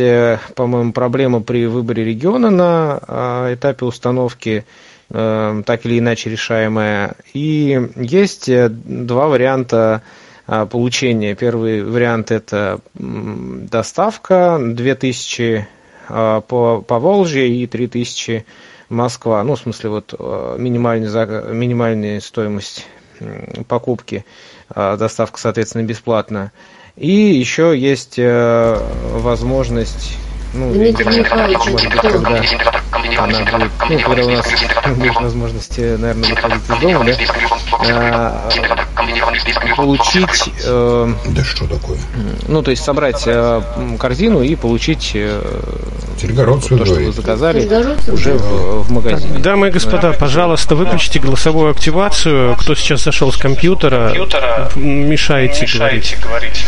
по-моему, проблема при выборе региона на этапе установки, так или иначе решаемая. И есть два варианта получения. Первый вариант это доставка 2000 а, по, по Волжье и 3000 Москва. Ну, в смысле, вот а, минимальная, минимальная стоимость покупки, доставка, соответственно, бесплатна. И еще есть возможность ну, Дмитрий Михайлович, может быть, когда она будет, ну, когда у нас будет возможность, наверное, выходить из дома, да, а, получить... Э,
да что такое?
Ну, то есть собрать э, корзину и получить э, то, что вы заказали уже в, в магазине.
Дамы и господа, пожалуйста, выключите голосовую активацию. Кто сейчас зашел с компьютера, мешаете, мешаете говорить. говорить.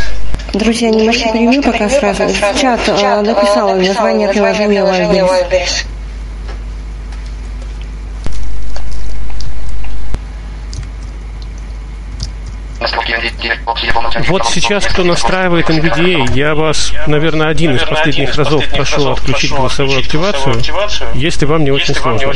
Друзья, не небольшой превью пока сразу. В чат э, написала название приложения Wildberries.
Вот сейчас, кто настраивает NVDA, я вас, наверное, один из последних разов прошу отключить голосовую активацию, если вам не очень сложно.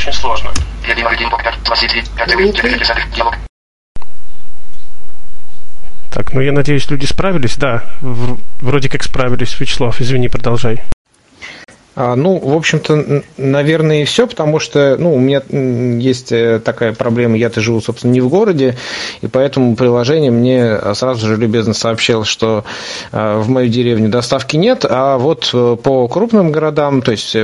Так, ну я надеюсь, люди справились, да, вроде как справились. Вячеслав, извини, продолжай.
А, ну, в общем-то, наверное, и все, потому что, ну, у меня есть э, такая проблема, я-то живу, собственно, не в городе, и поэтому приложение мне сразу же любезно сообщило, что э, в мою деревню доставки нет, а вот э, по крупным городам, то есть,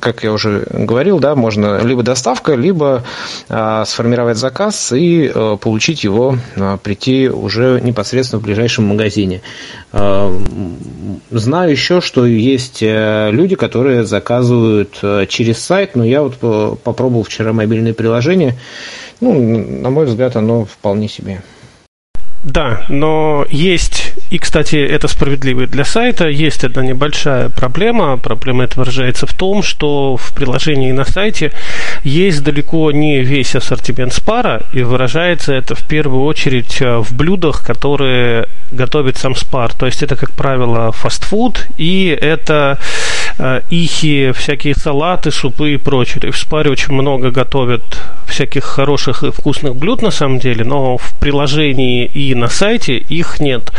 как я уже говорил, да, можно либо доставка, либо сформировать заказ и получить его, прийти уже непосредственно в ближайшем магазине. Знаю еще, что есть люди, которые заказывают э, через сайт, но я вот э, попробовал вчера мобильное приложение, ну, на мой взгляд, оно вполне себе.
Да, но есть, и, кстати, это справедливо для сайта, есть одна небольшая проблема. Проблема эта выражается в том, что в приложении на сайте есть далеко не весь ассортимент спара, и выражается это в первую очередь э, в блюдах, которые готовит сам спар. То есть это, как правило, фастфуд, и это ихи, всякие салаты, супы и прочее. В спаре очень много готовят всяких хороших и вкусных блюд на самом деле, но в приложении и на сайте их нет.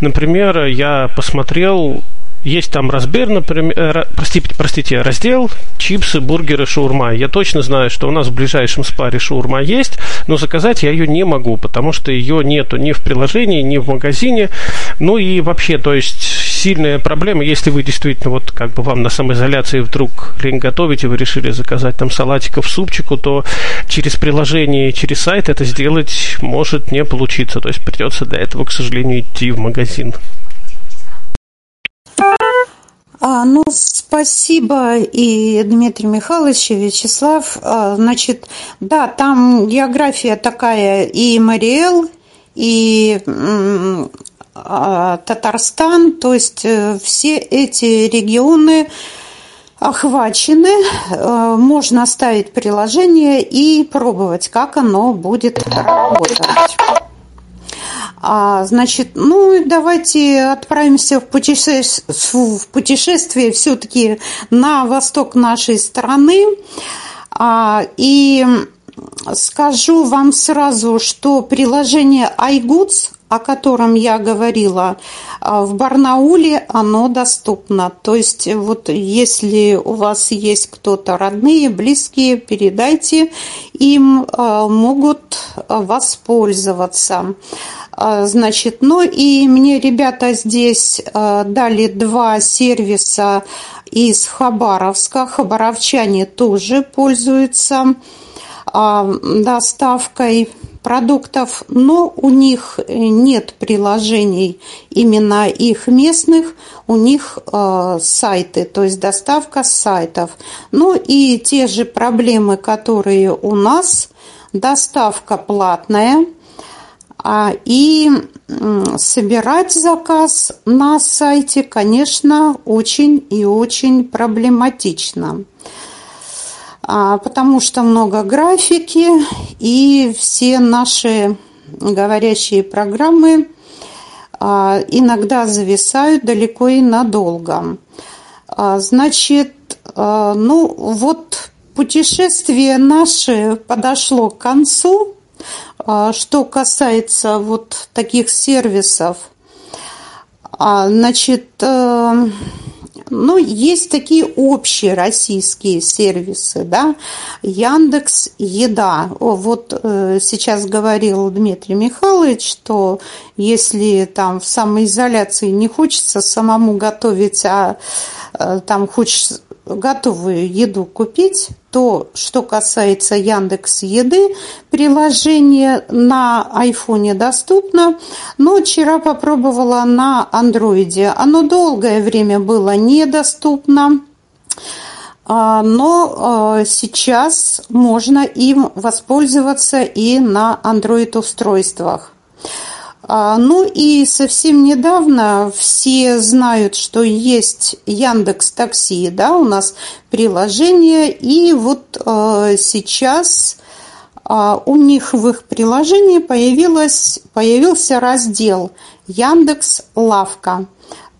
Например, я посмотрел есть там разбер, например, э, простите, простите, раздел чипсы, бургеры, шаурма. Я точно знаю, что у нас в ближайшем спаре шаурма есть, но заказать я ее не могу, потому что ее нету ни в приложении, ни в магазине. Ну и вообще, то есть сильная проблема, если вы действительно вот как бы вам на самоизоляции вдруг лень готовить, и вы решили заказать там салатиков, супчику, то через приложение, через сайт это сделать может не получиться. То есть придется для этого, к сожалению, идти в магазин.
А, ну, спасибо и Дмитрий Михайлович, и Вячеслав. А, значит, да, там география такая и Мариэл, и а, Татарстан, то есть э, все эти регионы охвачены, э, можно ставить приложение и пробовать, как оно будет работать. А, значит, ну давайте отправимся в путешествие, в путешествие все-таки на восток нашей страны. А, и скажу вам сразу, что приложение iGoods о котором я говорила, а, в Барнауле оно доступно. То есть вот если у вас есть кто-то родные, близкие, передайте им, а, могут воспользоваться. А, значит, ну и мне ребята здесь дали два сервиса из Хабаровска. Хабаровчане тоже пользуются доставкой продуктов, но у них нет приложений именно их местных, у них э, сайты, то есть доставка с сайтов. Ну и те же проблемы, которые у нас, доставка платная, а, и собирать заказ на сайте, конечно, очень и очень проблематично. А, потому что много графики, и все наши говорящие программы а, иногда зависают далеко и надолго. А, значит, ну вот путешествие наше подошло к концу. Что касается вот таких сервисов, значит, э, ну, есть такие общие российские сервисы, да, Яндекс Еда. Вот э, сейчас говорил Дмитрий Михайлович, что если там в самоизоляции не хочется самому готовить, а э, там хочешь готовую еду купить, то, что касается Яндекс Еды, приложение на айфоне доступно, но вчера попробовала на андроиде. Оно долгое время было недоступно, а, но а, сейчас можно им воспользоваться и на Android устройствах. А, ну и совсем недавно все знают, что есть Яндекс Такси, да, у нас приложение, и вот э, сейчас э, у них в их приложении появилось, появился раздел Яндекс Лавка.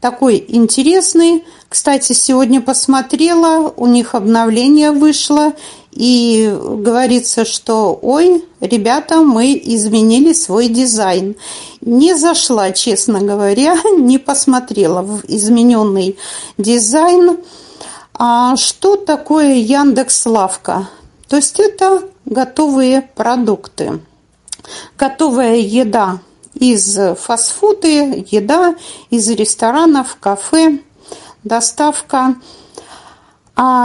Такой интересный. Кстати, сегодня посмотрела, у них обновление вышло, и говорится, что ой, ребята, мы изменили свой дизайн. Не зашла, честно говоря, не посмотрела в измененный дизайн. А что такое Яндекс Лавка? То есть это готовые продукты, готовая еда из фастфуды, еда из ресторанов, кафе, доставка –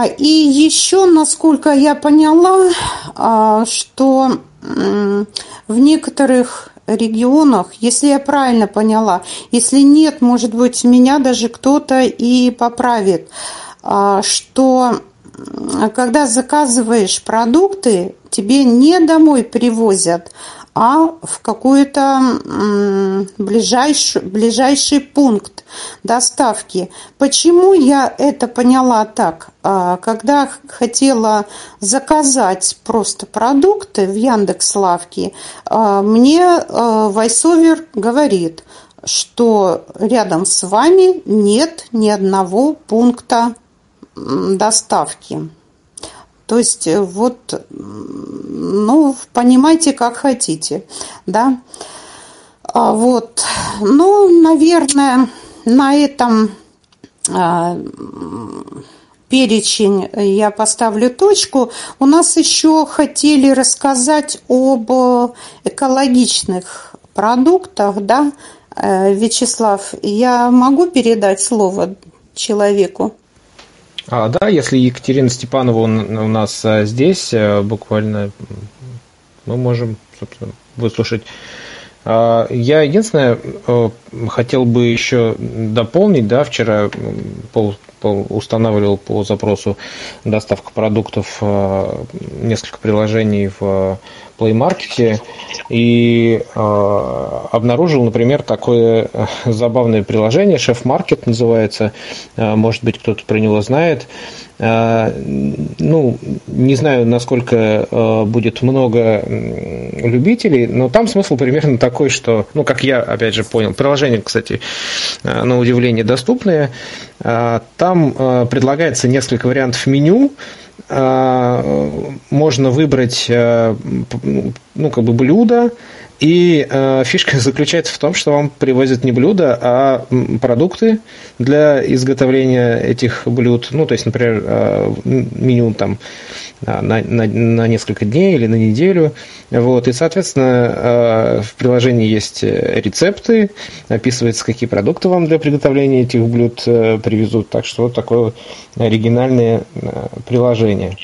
и еще, насколько я поняла, а, что в некоторых регионах, если я правильно поняла, если нет, может быть, меня даже кто-то и поправит, а, что когда заказываешь продукты, тебе не домой привозят, а в какой-то ближайший, ближайший пункт доставки. Почему я это поняла так? А, когда хотела заказать просто продукты в Яндекс Лавке, а, мне а, вайсовер говорит, что рядом с вами нет ни одного пункта доставки. То есть э, вот, ну, понимайте, как хотите, да. А вот, ну, наверное, на этом а, перечень я поставлю точку. У нас еще хотели рассказать об экологичных продуктах, да, э, Вячеслав, я могу передать слово человеку?
А, да, если Екатерина Степанова у нас а, здесь, а, буквально мы можем, собственно, выслушать. А, я единственное хотел бы еще дополнить, да, вчера пол, пол устанавливал по запросу доставка продуктов несколько приложений в Play Market и э, обнаружил, например, такое э, забавное приложение, Market называется, э, может быть, кто-то про него знает. Э, ну, не знаю, насколько будет много любителей, но там смысл примерно такой, что, ну, как я, опять же, понял, приложение, кстати, на удивление доступное, там предлагается несколько вариантов меню, можно выбрать э, ну, как бы блюдо, и э, фишка заключается в том, что вам привозят не блюда, а продукты для изготовления этих блюд. Ну, то есть, например, э, меню там на, на, на несколько дней или на неделю. Вот. И, соответственно, э, в приложении есть рецепты, описывается, какие продукты вам для приготовления этих блюд э, привезут. Так что вот такое оригинальное э, приложение.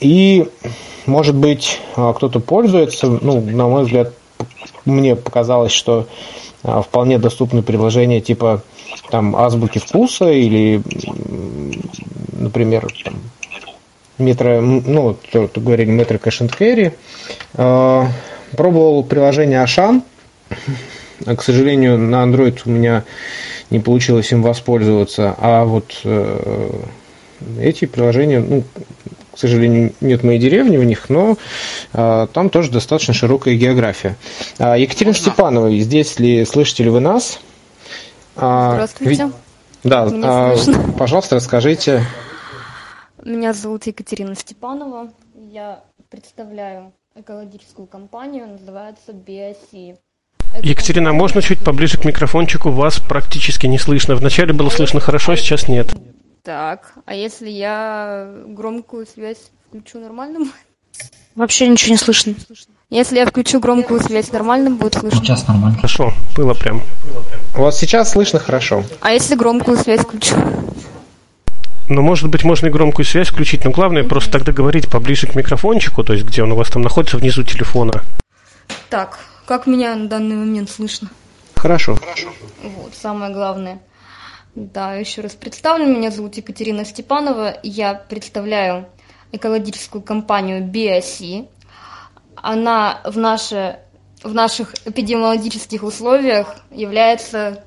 И может быть, а, кто-то пользуется, ну, на мой взгляд, мне показалось, что а, вполне доступны приложения типа там азбуки вкуса или, например, там, метро, ну, то, то говорили метро Cash and. А, пробовал приложение Ашан. К сожалению, на Android у меня не получилось им воспользоваться, а вот э, эти приложения, ну, к сожалению, нет моей деревни в них, но а, там тоже достаточно широкая география. А, Екатерина Можно? Степанова, здесь ли слышите ли вы нас?
А, Здравствуйте.
Да, а, пожалуйста, расскажите.
Меня зовут Екатерина Степанова. Я представляю экологическую компанию, называется BSC.
Это Екатерина, можно чуть поближе к микрофончику? Вас практически не слышно. Вначале было слышно хорошо, сейчас нет.
Так, а если я громкую связь включу нормальным?
Вообще ничего не слышно.
Если я включу громкую связь, нормальным будет слышно?
Сейчас нормально.
Хорошо, было прям.
Вас сейчас слышно хорошо.
А если громкую связь включу?
Ну, может быть, можно и громкую связь включить, но главное mm-hmm. просто тогда говорить поближе к микрофончику, то есть где он у вас там находится внизу телефона.
Так, как меня на данный момент слышно?
Хорошо.
Вот, самое главное – да, еще раз представлю. Меня зовут Екатерина Степанова. Я представляю экологическую компанию BSC. Она в наше в наших эпидемиологических условиях является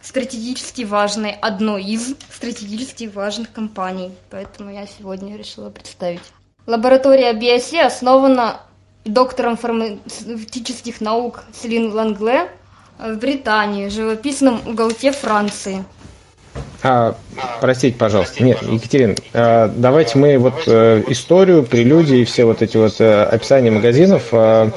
стратегически важной, одной из стратегически важных компаний. Поэтому я сегодня решила представить. Лаборатория BSC основана доктором фармацевтических наук Селин Лангле в Британии, живописном уголке Франции.
А, простите, пожалуйста. Нет, Екатерина, а, давайте мы вот э, историю, прелюдии, все вот эти вот э, описания магазинов, а,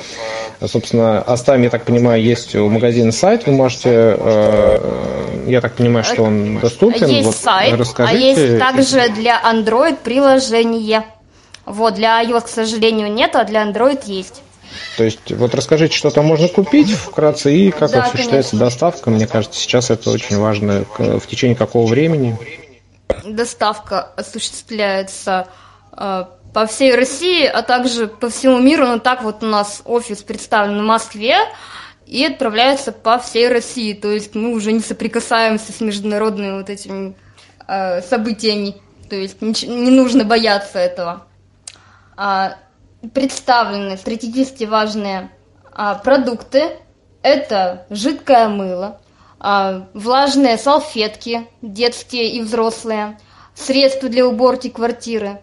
собственно, оставим, я так понимаю, есть у магазина сайт, вы можете, э, я так понимаю, что он доступен.
Есть вот, сайт, а расскажите. а есть также для Android приложение. Вот, для iOS, к сожалению, нет, а для Android есть.
То есть, вот расскажите, что там можно купить вкратце и как да, осуществляется конечно. доставка. Мне кажется, сейчас это очень важно. В течение какого времени?
Доставка осуществляется э, по всей России, а также по всему миру. Но так вот у нас офис представлен в Москве и отправляется по всей России. То есть мы уже не соприкасаемся с международными вот этими э, событиями. То есть не, не нужно бояться этого. А, представлены стратегически важные а, продукты. Это жидкое мыло, а, влажные салфетки, детские и взрослые, средства для уборки квартиры,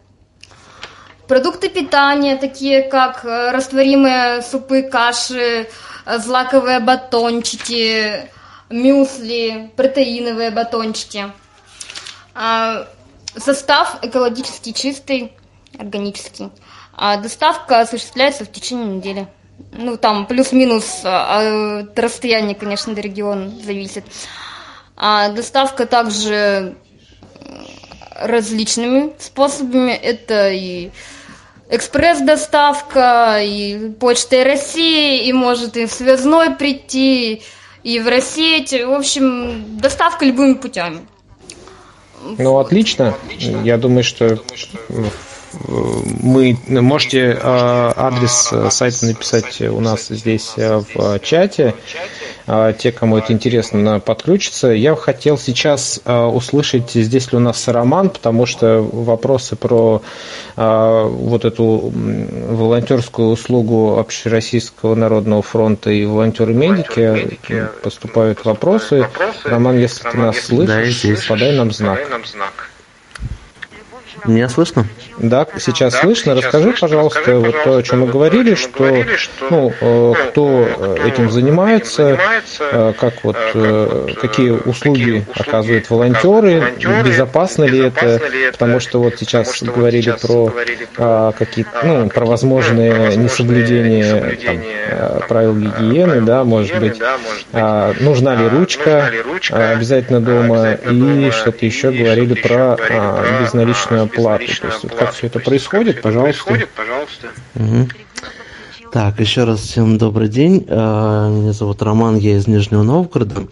продукты питания, такие как э, растворимые супы, каши, э, злаковые батончики, мюсли, протеиновые батончики. А, состав экологически чистый, органический. А доставка осуществляется в течение недели. Ну, там плюс-минус от расстояния, конечно, до региона зависит. А доставка также различными способами. Это и экспресс-доставка, и почтой России, и может и в связной прийти, и в России. В общем, доставка любыми путями.
Ну, отлично. Я думаю, что мы можете э, адрес э, сайта написать у нас здесь э, в чате. Те, кому это интересно, подключатся. Я хотел сейчас услышать, здесь ли у нас роман, потому что вопросы про вот эту волонтерскую услугу Общероссийского народного фронта и волонтеры-медики поступают вопросы. Роман, если ты нас слышишь, подай нам знак.
Меня слышно?
Да, сейчас да, слышно. Сейчас Расскажи, слышно. пожалуйста, Расскажи, вот то, о чем мы говорили, что, говорили, что ну, ну, кто этим занимается, занимается как вот, э, какие услуги оказывают волонтеры, волонтеры безопасно ли это, потому что вот сейчас что говорили сейчас про говорили а, какие ну, про возможные несоблюдения там, правил гигиены, да, может быть, да, может быть а, нужна ли ручка, нужна ли ручка обязательно дома, обязательно и что-то еще говорили про а, безналичную оплату. То есть, как все это происходит, пожалуйста.
Угу. Так, еще раз всем добрый день. А, меня зовут Роман, я из Нижнего Новгорода.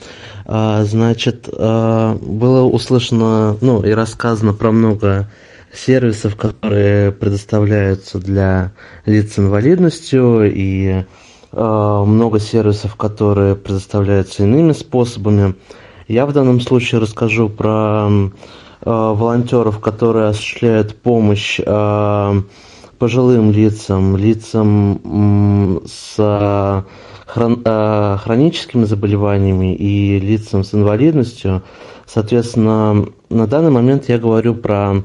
А, значит, а, было услышано, ну, и рассказано про много сервисов, которые предоставляются для лиц с инвалидностью, и много сервисов, которые предоставляются иными способами. Я в данном случае расскажу про волонтеров, которые осуществляют помощь э, пожилым лицам, лицам с э, хроническими заболеваниями и лицам с инвалидностью. Соответственно, на данный момент я говорю про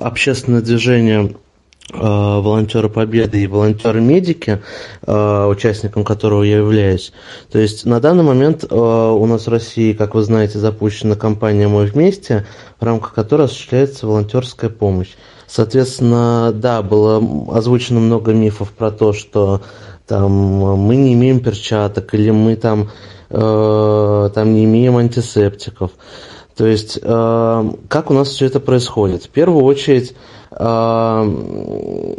общественное движение Э, волонтеры Победы и волонтеры-медики, э, участником которого я являюсь. То есть на данный момент э, у нас в России, как вы знаете, запущена кампания «Мы вместе», в рамках которой осуществляется волонтерская помощь. Соответственно, да, было озвучено много мифов про то, что там мы не имеем перчаток или мы там, э, там не имеем антисептиков. То есть, э, как у нас все это происходит? В первую очередь, э, один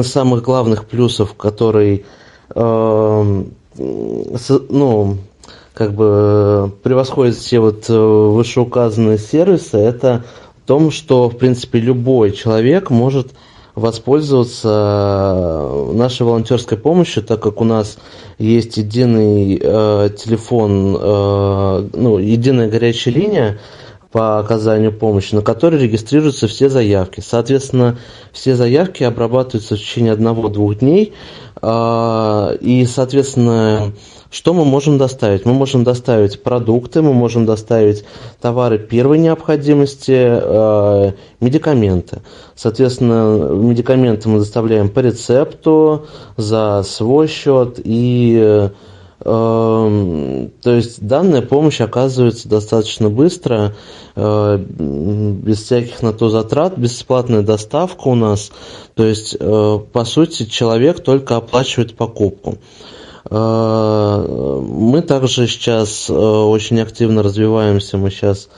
из самых главных плюсов, который, э, ну, как бы превосходит все вот вышеуказанные сервисы, это в том, что, в принципе, любой человек может воспользоваться нашей волонтерской помощью, так как у нас есть единый э, телефон, э, ну, единая горячая линия, по оказанию помощи, на который регистрируются все заявки. Соответственно, все заявки обрабатываются в течение одного-двух дней, а, и, соответственно, что мы можем доставить? Мы можем доставить продукты, мы можем доставить товары первой необходимости, а, медикаменты. Соответственно, медикаменты мы доставляем по рецепту, за свой счет и то есть данная помощь оказывается достаточно быстро, э, без всяких на то затрат, бесплатная доставка у нас. То есть, э, по сути, человек только оплачивает покупку. Э, мы также сейчас очень активно развиваемся, мы сейчас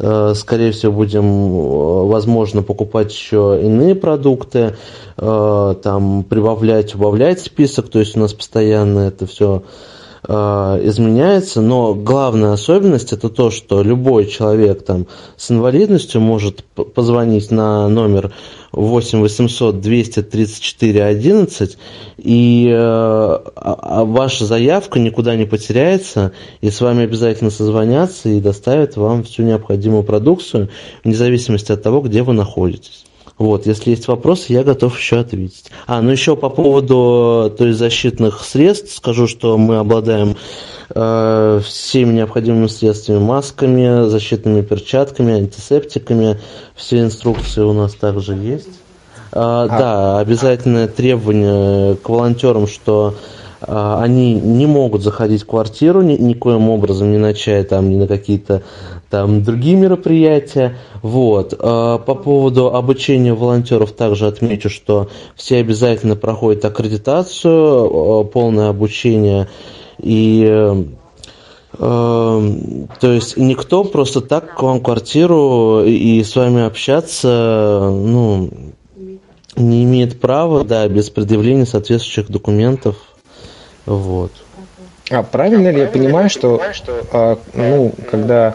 скорее всего, будем, возможно, покупать еще иные продукты, там, прибавлять, убавлять список, то есть у нас постоянно это все изменяется, но главная особенность это то, что любой человек там с инвалидностью может позвонить на номер 8 800 234 11 и э, а, а ваша заявка никуда не потеряется и с вами обязательно созвонятся и доставят вам всю необходимую продукцию вне зависимости от того, где вы находитесь. Вот, если есть вопросы, я готов еще ответить. А, ну еще по поводу то есть, защитных средств скажу, что мы обладаем э, всеми необходимыми средствами, масками, защитными перчатками, антисептиками. Все инструкции у нас также есть. А, а. Да, обязательное требование к волонтерам, что они не могут заходить в квартиру ни, никоим образом, не начая там, ни на какие-то там другие мероприятия. Вот. А, по поводу обучения волонтеров также отмечу, что все обязательно проходят аккредитацию, а, полное обучение и то есть никто просто так к вам квартиру и с вами общаться, ну, не имеет права, да, без предъявления соответствующих документов вот.
А правильно ли я понимаю, что а, ну, когда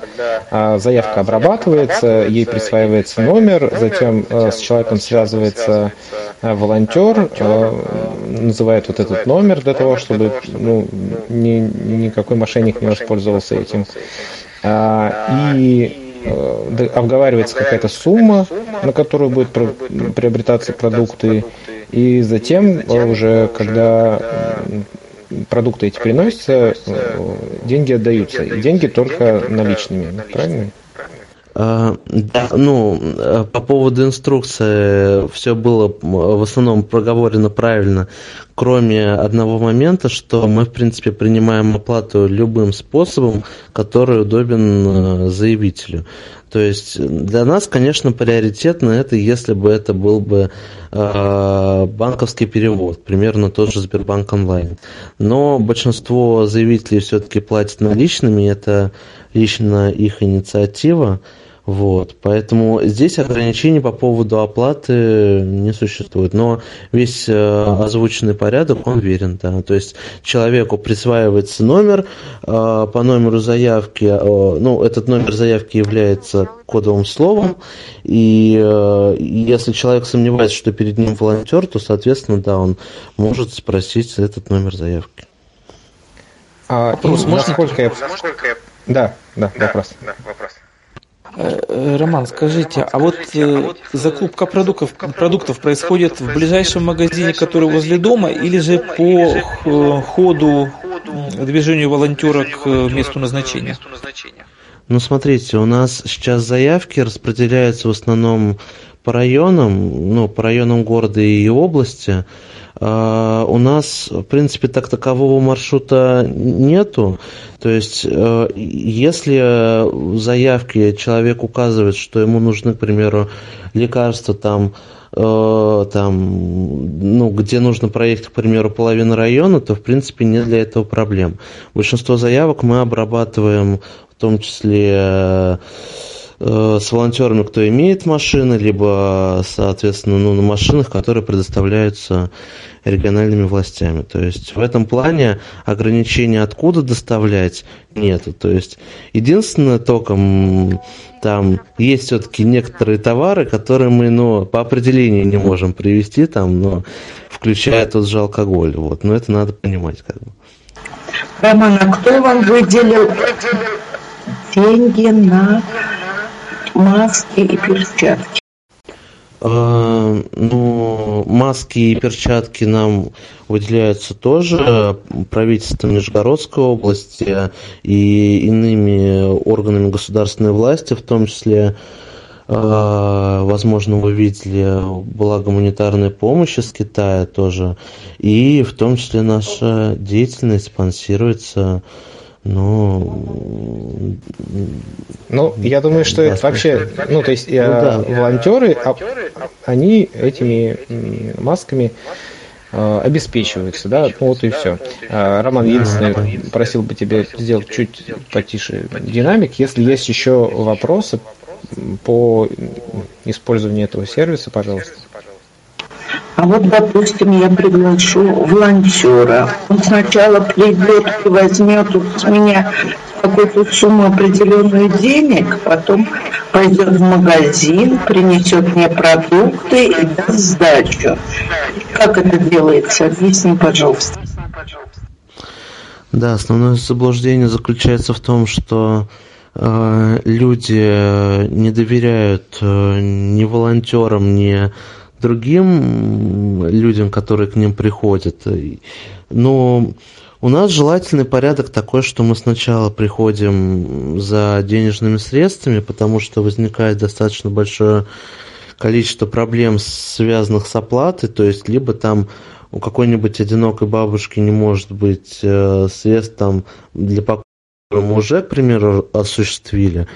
а, заявка обрабатывается, ей присваивается номер, затем а, с человеком связывается а, волонтер, а, называет вот этот номер для того, чтобы ну, ни, никакой мошенник не воспользовался этим. А, и а, обговаривается какая-то сумма, на которую будут приобретаться продукты, и затем уже, когда продукты эти приносятся, э, деньги отдаются. И деньги только наличными, правильно?
А, да, ну, э, по поводу инструкции все было в основном проговорено правильно, кроме одного момента, что мы, в принципе, принимаем оплату любым способом, который удобен э, заявителю. То есть для нас, конечно, приоритетно это, если бы это был бы э, банковский перевод, примерно тот же Сбербанк онлайн. Но большинство заявителей все-таки платят наличными, это лично их инициатива. Вот, поэтому здесь ограничений по поводу оплаты не существует. Но весь э, озвученный порядок, он верен, да. То есть человеку присваивается номер, э, по номеру заявки, э, ну, этот номер заявки является кодовым словом, и если человек сомневается, что перед ним волонтер, то, соответственно, да, он может спросить этот номер заявки.
А, вопрос, можно? Насколько я... Да, да, да, вопрос. Да, вопрос.
Э, Роман, скажите, а вот э, закупка продуктов, продуктов происходит в ближайшем магазине, который возле дома, или же по ходу движению волонтера к месту назначения?
Ну, смотрите, у нас сейчас заявки распределяются в основном по районам, ну, по районам города и области. А, у нас, в принципе, так такового маршрута нету. То есть, э, если в заявке человек указывает, что ему нужны, к примеру, лекарства там, э, там, ну, где нужно проехать, к примеру, половину района, то, в принципе, нет для этого проблем. Большинство заявок мы обрабатываем в том числе с волонтерами, кто имеет машины, либо, соответственно, ну, на машинах, которые предоставляются региональными властями. То есть в этом плане ограничения откуда доставлять нету. То есть единственное только там есть все-таки некоторые товары, которые мы ну, по определению не можем привезти, там, но включая тот же алкоголь. Вот. Но это надо понимать как бы.
Роман, а кто вам выделил деньги на маски и перчатки?
А, ну, маски и перчатки нам выделяются тоже правительством Нижегородской области и иными органами государственной власти, в том числе а, возможно, вы видели, была гуманитарная помощь из Китая тоже. И в том числе наша деятельность спонсируется ну,
ну, я думаю, что это вообще, ну, то есть ну, да. волонтеры, а, они этими масками э, обеспечиваются, да, ну вот и все. А, Роман, единственное, просил бы тебя сделать чуть потише динамик. Если есть еще вопросы по использованию этого сервиса, пожалуйста.
А вот, допустим, я приглашу волонтера. Он сначала придет и возьмет с меня какую-то сумму определенную денег, потом пойдет в магазин, принесет мне продукты и даст сдачу. Как это делается? Объясни, пожалуйста.
Да, основное заблуждение заключается в том, что э, люди не доверяют э, ни волонтерам, ни другим людям, которые к ним приходят. Но у нас желательный порядок такой, что мы сначала приходим за денежными средствами, потому что возникает достаточно большое количество проблем, связанных с оплатой, то есть либо там у какой-нибудь одинокой бабушки не может быть э, средств там для покупки уже, к примеру, осуществили.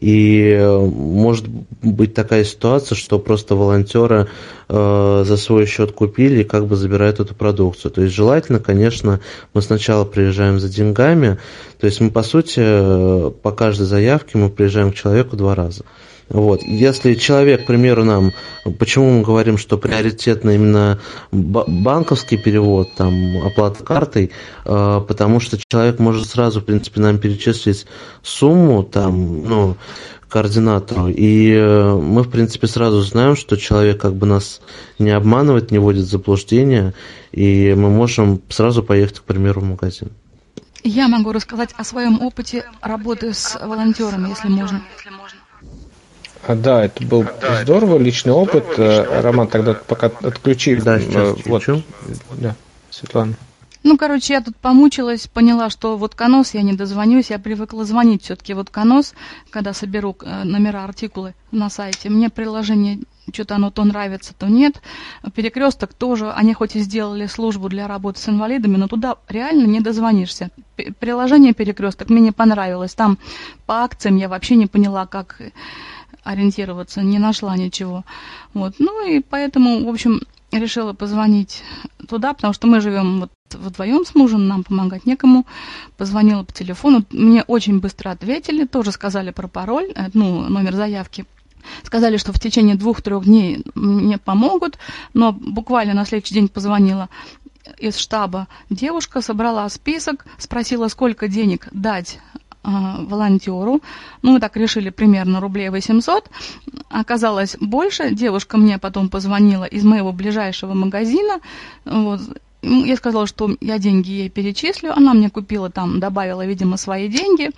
И э, может быть такая ситуация, что просто волонтеры э, за свой счет купили и как бы забирают эту продукцию. То есть желательно, конечно, мы сначала приезжаем за деньгами. То есть мы, по сути, э, по каждой заявке мы приезжаем к человеку два раза. Вот. Если человек, к примеру, нам, почему мы говорим, что приоритетно именно банковский перевод, там, оплата картой, э, потому что человек может сразу, в принципе, нам перечислить сумму, там, ну, координатору, и э, мы, в принципе, сразу знаем, что человек как бы нас не обманывает, не вводит в заблуждение, и мы можем сразу поехать, к примеру, в магазин.
Я могу рассказать о своем опыте работы с волонтерами, если можно.
А, да, это был да, здорово, личный опыт. Здорово, личный опыт. Роман, тогда пока отключи.
Да, сейчас вот.
Да, Светлана.
Ну, короче, я тут помучилась, поняла, что вот конос я не дозвонюсь, я привыкла звонить все-таки вот конос, когда соберу э, номера артикулы на сайте. Мне приложение что-то оно то нравится, то нет. Перекресток тоже, они хоть и сделали службу для работы с инвалидами, но туда реально не дозвонишься. Приложение перекресток мне не понравилось. Там по акциям я вообще не поняла, как ориентироваться, не нашла ничего. Вот. Ну и поэтому, в общем, решила позвонить туда, потому что мы живем вот вдвоем с мужем, нам помогать некому. Позвонила по телефону, мне очень быстро ответили, тоже сказали про пароль, э, ну, номер заявки. Сказали, что в течение двух-трех дней мне помогут, но буквально на следующий день позвонила из штаба девушка, собрала список, спросила, сколько денег дать волонтеру. Ну, мы так решили примерно рублей 800. Оказалось больше. Девушка мне потом позвонила из моего ближайшего магазина. Вот. Я сказала, что я деньги ей перечислю. Она мне купила там, добавила, видимо, свои деньги.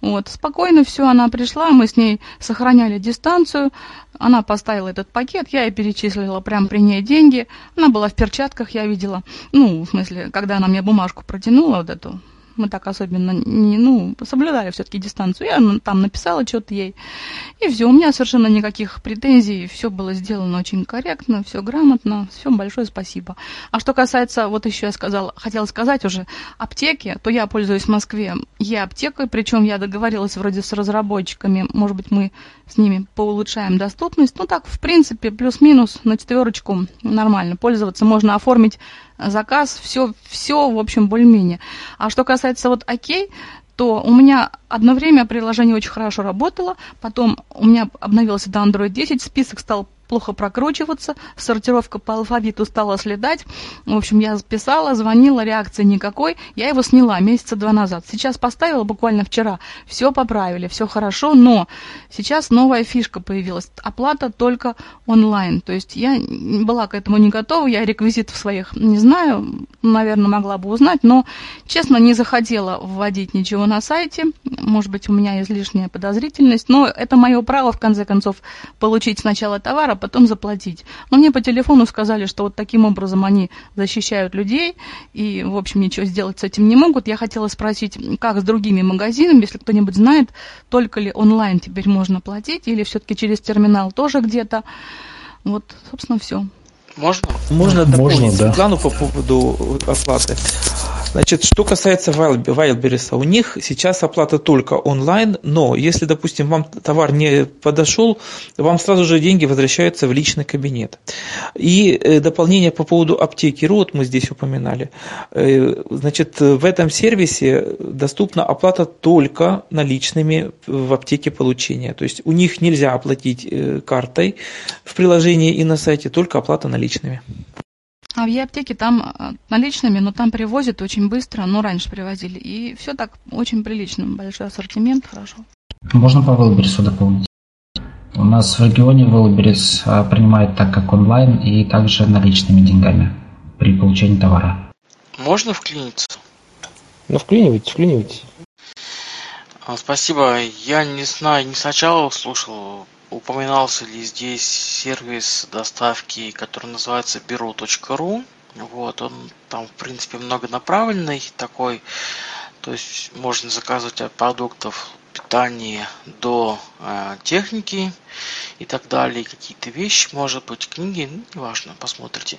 Вот. Спокойно все, она пришла, мы с ней сохраняли дистанцию. Она поставила этот пакет, я ей перечислила прямо при ней деньги. Она была в перчатках, я видела. Ну, в смысле, когда она мне бумажку протянула, вот эту мы так особенно не, ну, соблюдали все-таки дистанцию. Я там написала что-то ей, и все, у меня совершенно никаких претензий, все было сделано очень корректно, все грамотно, все большое спасибо. А что касается, вот еще я сказала, хотела сказать уже, аптеки, то я пользуюсь в Москве Е-аптекой, причем я договорилась вроде с разработчиками, может быть, мы с ними поулучшаем доступность. Ну так, в принципе, плюс-минус на четверочку нормально пользоваться, можно оформить заказ, все, все, в общем, более-менее. А что касается вот окей, то у меня одно время приложение очень хорошо работало, потом у меня обновился до Android 10, список стал плохо прокручиваться, сортировка по алфавиту стала следать. В общем, я писала, звонила, реакции никакой. Я его сняла месяца два назад. Сейчас поставила буквально вчера. Все поправили, все хорошо, но сейчас новая фишка появилась. Оплата только онлайн. То есть я была к этому не готова, я реквизитов своих не знаю, наверное, могла бы узнать, но, честно, не захотела вводить ничего на сайте. Может быть, у меня излишняя подозрительность, но это мое право, в конце концов, получить сначала товар, а потом заплатить. Но мне по телефону сказали, что вот таким образом они защищают людей и, в общем, ничего сделать с этим не могут. Я хотела спросить, как с другими магазинами, если кто-нибудь знает, только ли онлайн теперь можно платить или все-таки через терминал тоже где-то. Вот, собственно, все.
Можно?
Можно дополнить
Можно, да.
Светлану по поводу оплаты. Значит, что касается Wildberries, у них сейчас оплата только онлайн, но если, допустим, вам товар не подошел, вам сразу же деньги возвращаются в личный кабинет. И э, дополнение по поводу аптеки РУ, мы здесь упоминали. Э, Значит, в этом сервисе доступна оплата только наличными в аптеке получения. То есть у них нельзя оплатить э, картой в приложении и на сайте, только оплата наличными.
А в аптеке там э, наличными, но там привозят очень быстро, но раньше привозили. И все так очень прилично, большой ассортимент, хорошо.
Можно по Wildberries дополнить? У нас в регионе Wildberries а, принимает так как онлайн и также наличными деньгами при получении товара.
Можно вклиниться?
Ну, вклинивайтесь, вклинивайтесь.
А, Спасибо. Я не знаю, не сначала слушал, упоминался ли здесь сервис доставки, который называется беру.ру. Вот, он там, в принципе, многонаправленный такой. То есть можно заказывать от продуктов питания до э, техники и так далее, какие-то вещи, может быть, книги, ну, неважно, посмотрите.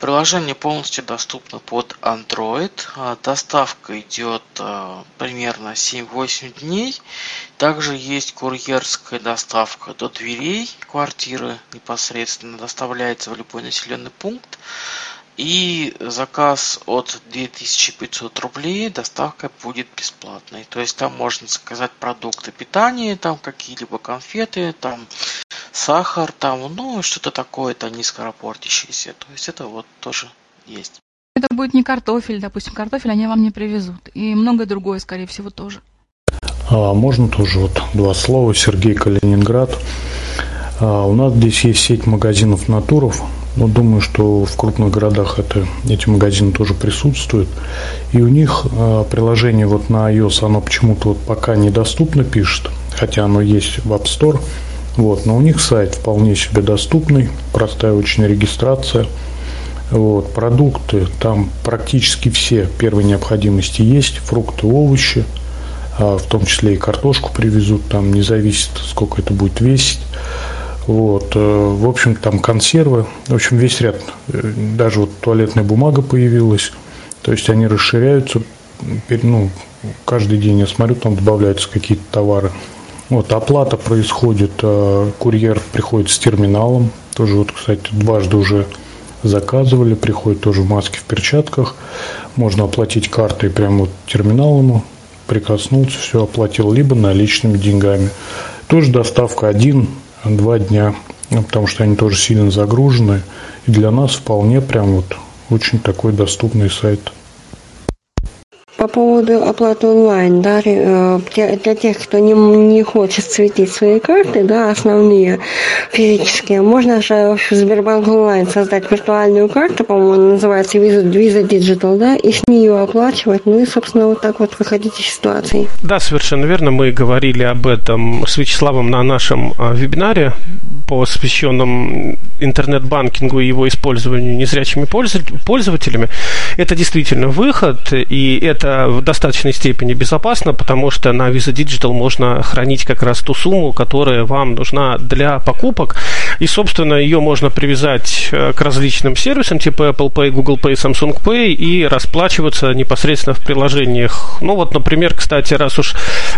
Приложение полностью доступно под Android. А, Доставка идет а, примерно 7-8 дней. Также есть курьерская доставка до дверей квартиры непосредственно. Доставляется в любой населенный пункт. И заказ от 2500 рублей доставка будет бесплатной. То есть там можно заказать продукты питания, там какие-либо конфеты, там сахар, там, ну, что-то такое, это низкоропортящееся. То есть это вот тоже есть.
Это будет не картофель, допустим, картофель они вам не привезут. И многое другое, скорее всего, тоже.
А, можно тоже вот два слова. Сергей Калининград. А, у нас здесь есть сеть магазинов Натуров. Но думаю, что в крупных городах это, эти магазины тоже присутствуют. И у них а, приложение вот на iOS, оно почему-то вот пока недоступно пишет, хотя оно есть в App Store. Вот, но у них сайт вполне себе доступный, простая очень регистрация. Вот, продукты там практически все первой необходимости есть, фрукты, овощи, а, в том числе и картошку привезут, там не зависит, сколько это будет весить. Вот, э, в общем, там консервы, в общем, весь ряд, э, даже вот туалетная бумага появилась, то есть они расширяются, ну, каждый день я смотрю, там добавляются какие-то товары. Вот, оплата происходит, э, курьер приходит с терминалом, тоже вот, кстати, дважды уже заказывали, приходит тоже в маске, в перчатках, можно оплатить картой прямо вот терминалом, прикоснулся, все оплатил, либо наличными деньгами. Тоже доставка один-два дня, ну, потому что они тоже сильно загружены. И для нас вполне прям вот очень такой доступный сайт.
По поводу оплаты онлайн, да, э, для, тех, кто не, не хочет светить свои карты, да, основные физические, можно же в Сбербанк онлайн создать виртуальную карту, по-моему, называется Visa, Visa Digital, да, и с нее оплачивать, ну и, собственно, вот так вот выходить из ситуации.
Да, совершенно верно. Мы говорили об этом с Вячеславом на нашем а, вебинаре, посвященном интернет-банкингу и его использованию незрячими пользов- пользователями. Это действительно выход, и это в достаточной степени безопасно, потому что на Visa Digital можно хранить как раз ту сумму, которая вам нужна для покупок, и, собственно, ее можно привязать э, к различным сервисам типа Apple Pay, Google Pay, Samsung Pay и расплачиваться непосредственно в приложениях. Ну вот, например, кстати, раз уж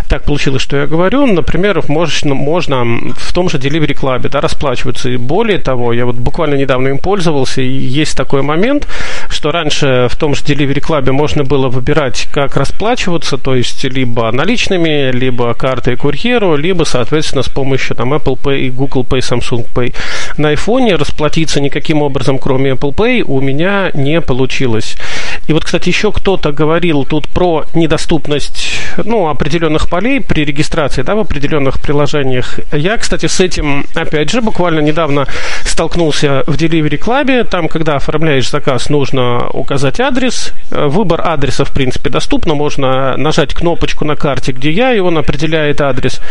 так получилось, что я говорю, например, можно, можно в том же Delivery Club да, расплачиваться. И более того, я вот буквально недавно им пользовался, и есть такой момент, что раньше в том же Delivery Club можно было выбирать как расплачиваться, то есть либо наличными, либо картой курьеру, либо, соответственно, с помощью там, Apple Pay, Google Pay, Samsung Pay. На iPhone расплатиться никаким образом, кроме Apple Pay, у меня не получилось. И вот, кстати, еще кто-то говорил тут про недоступность ну, определенных полей при регистрации да, в определенных приложениях. Я, кстати, с этим, опять же, буквально недавно столкнулся в Delivery Club. Там, когда оформляешь заказ, нужно указать адрес. Выбор адреса, в принципе, доступно. Можно нажать кнопочку на карте, где я, и он определяет адрес.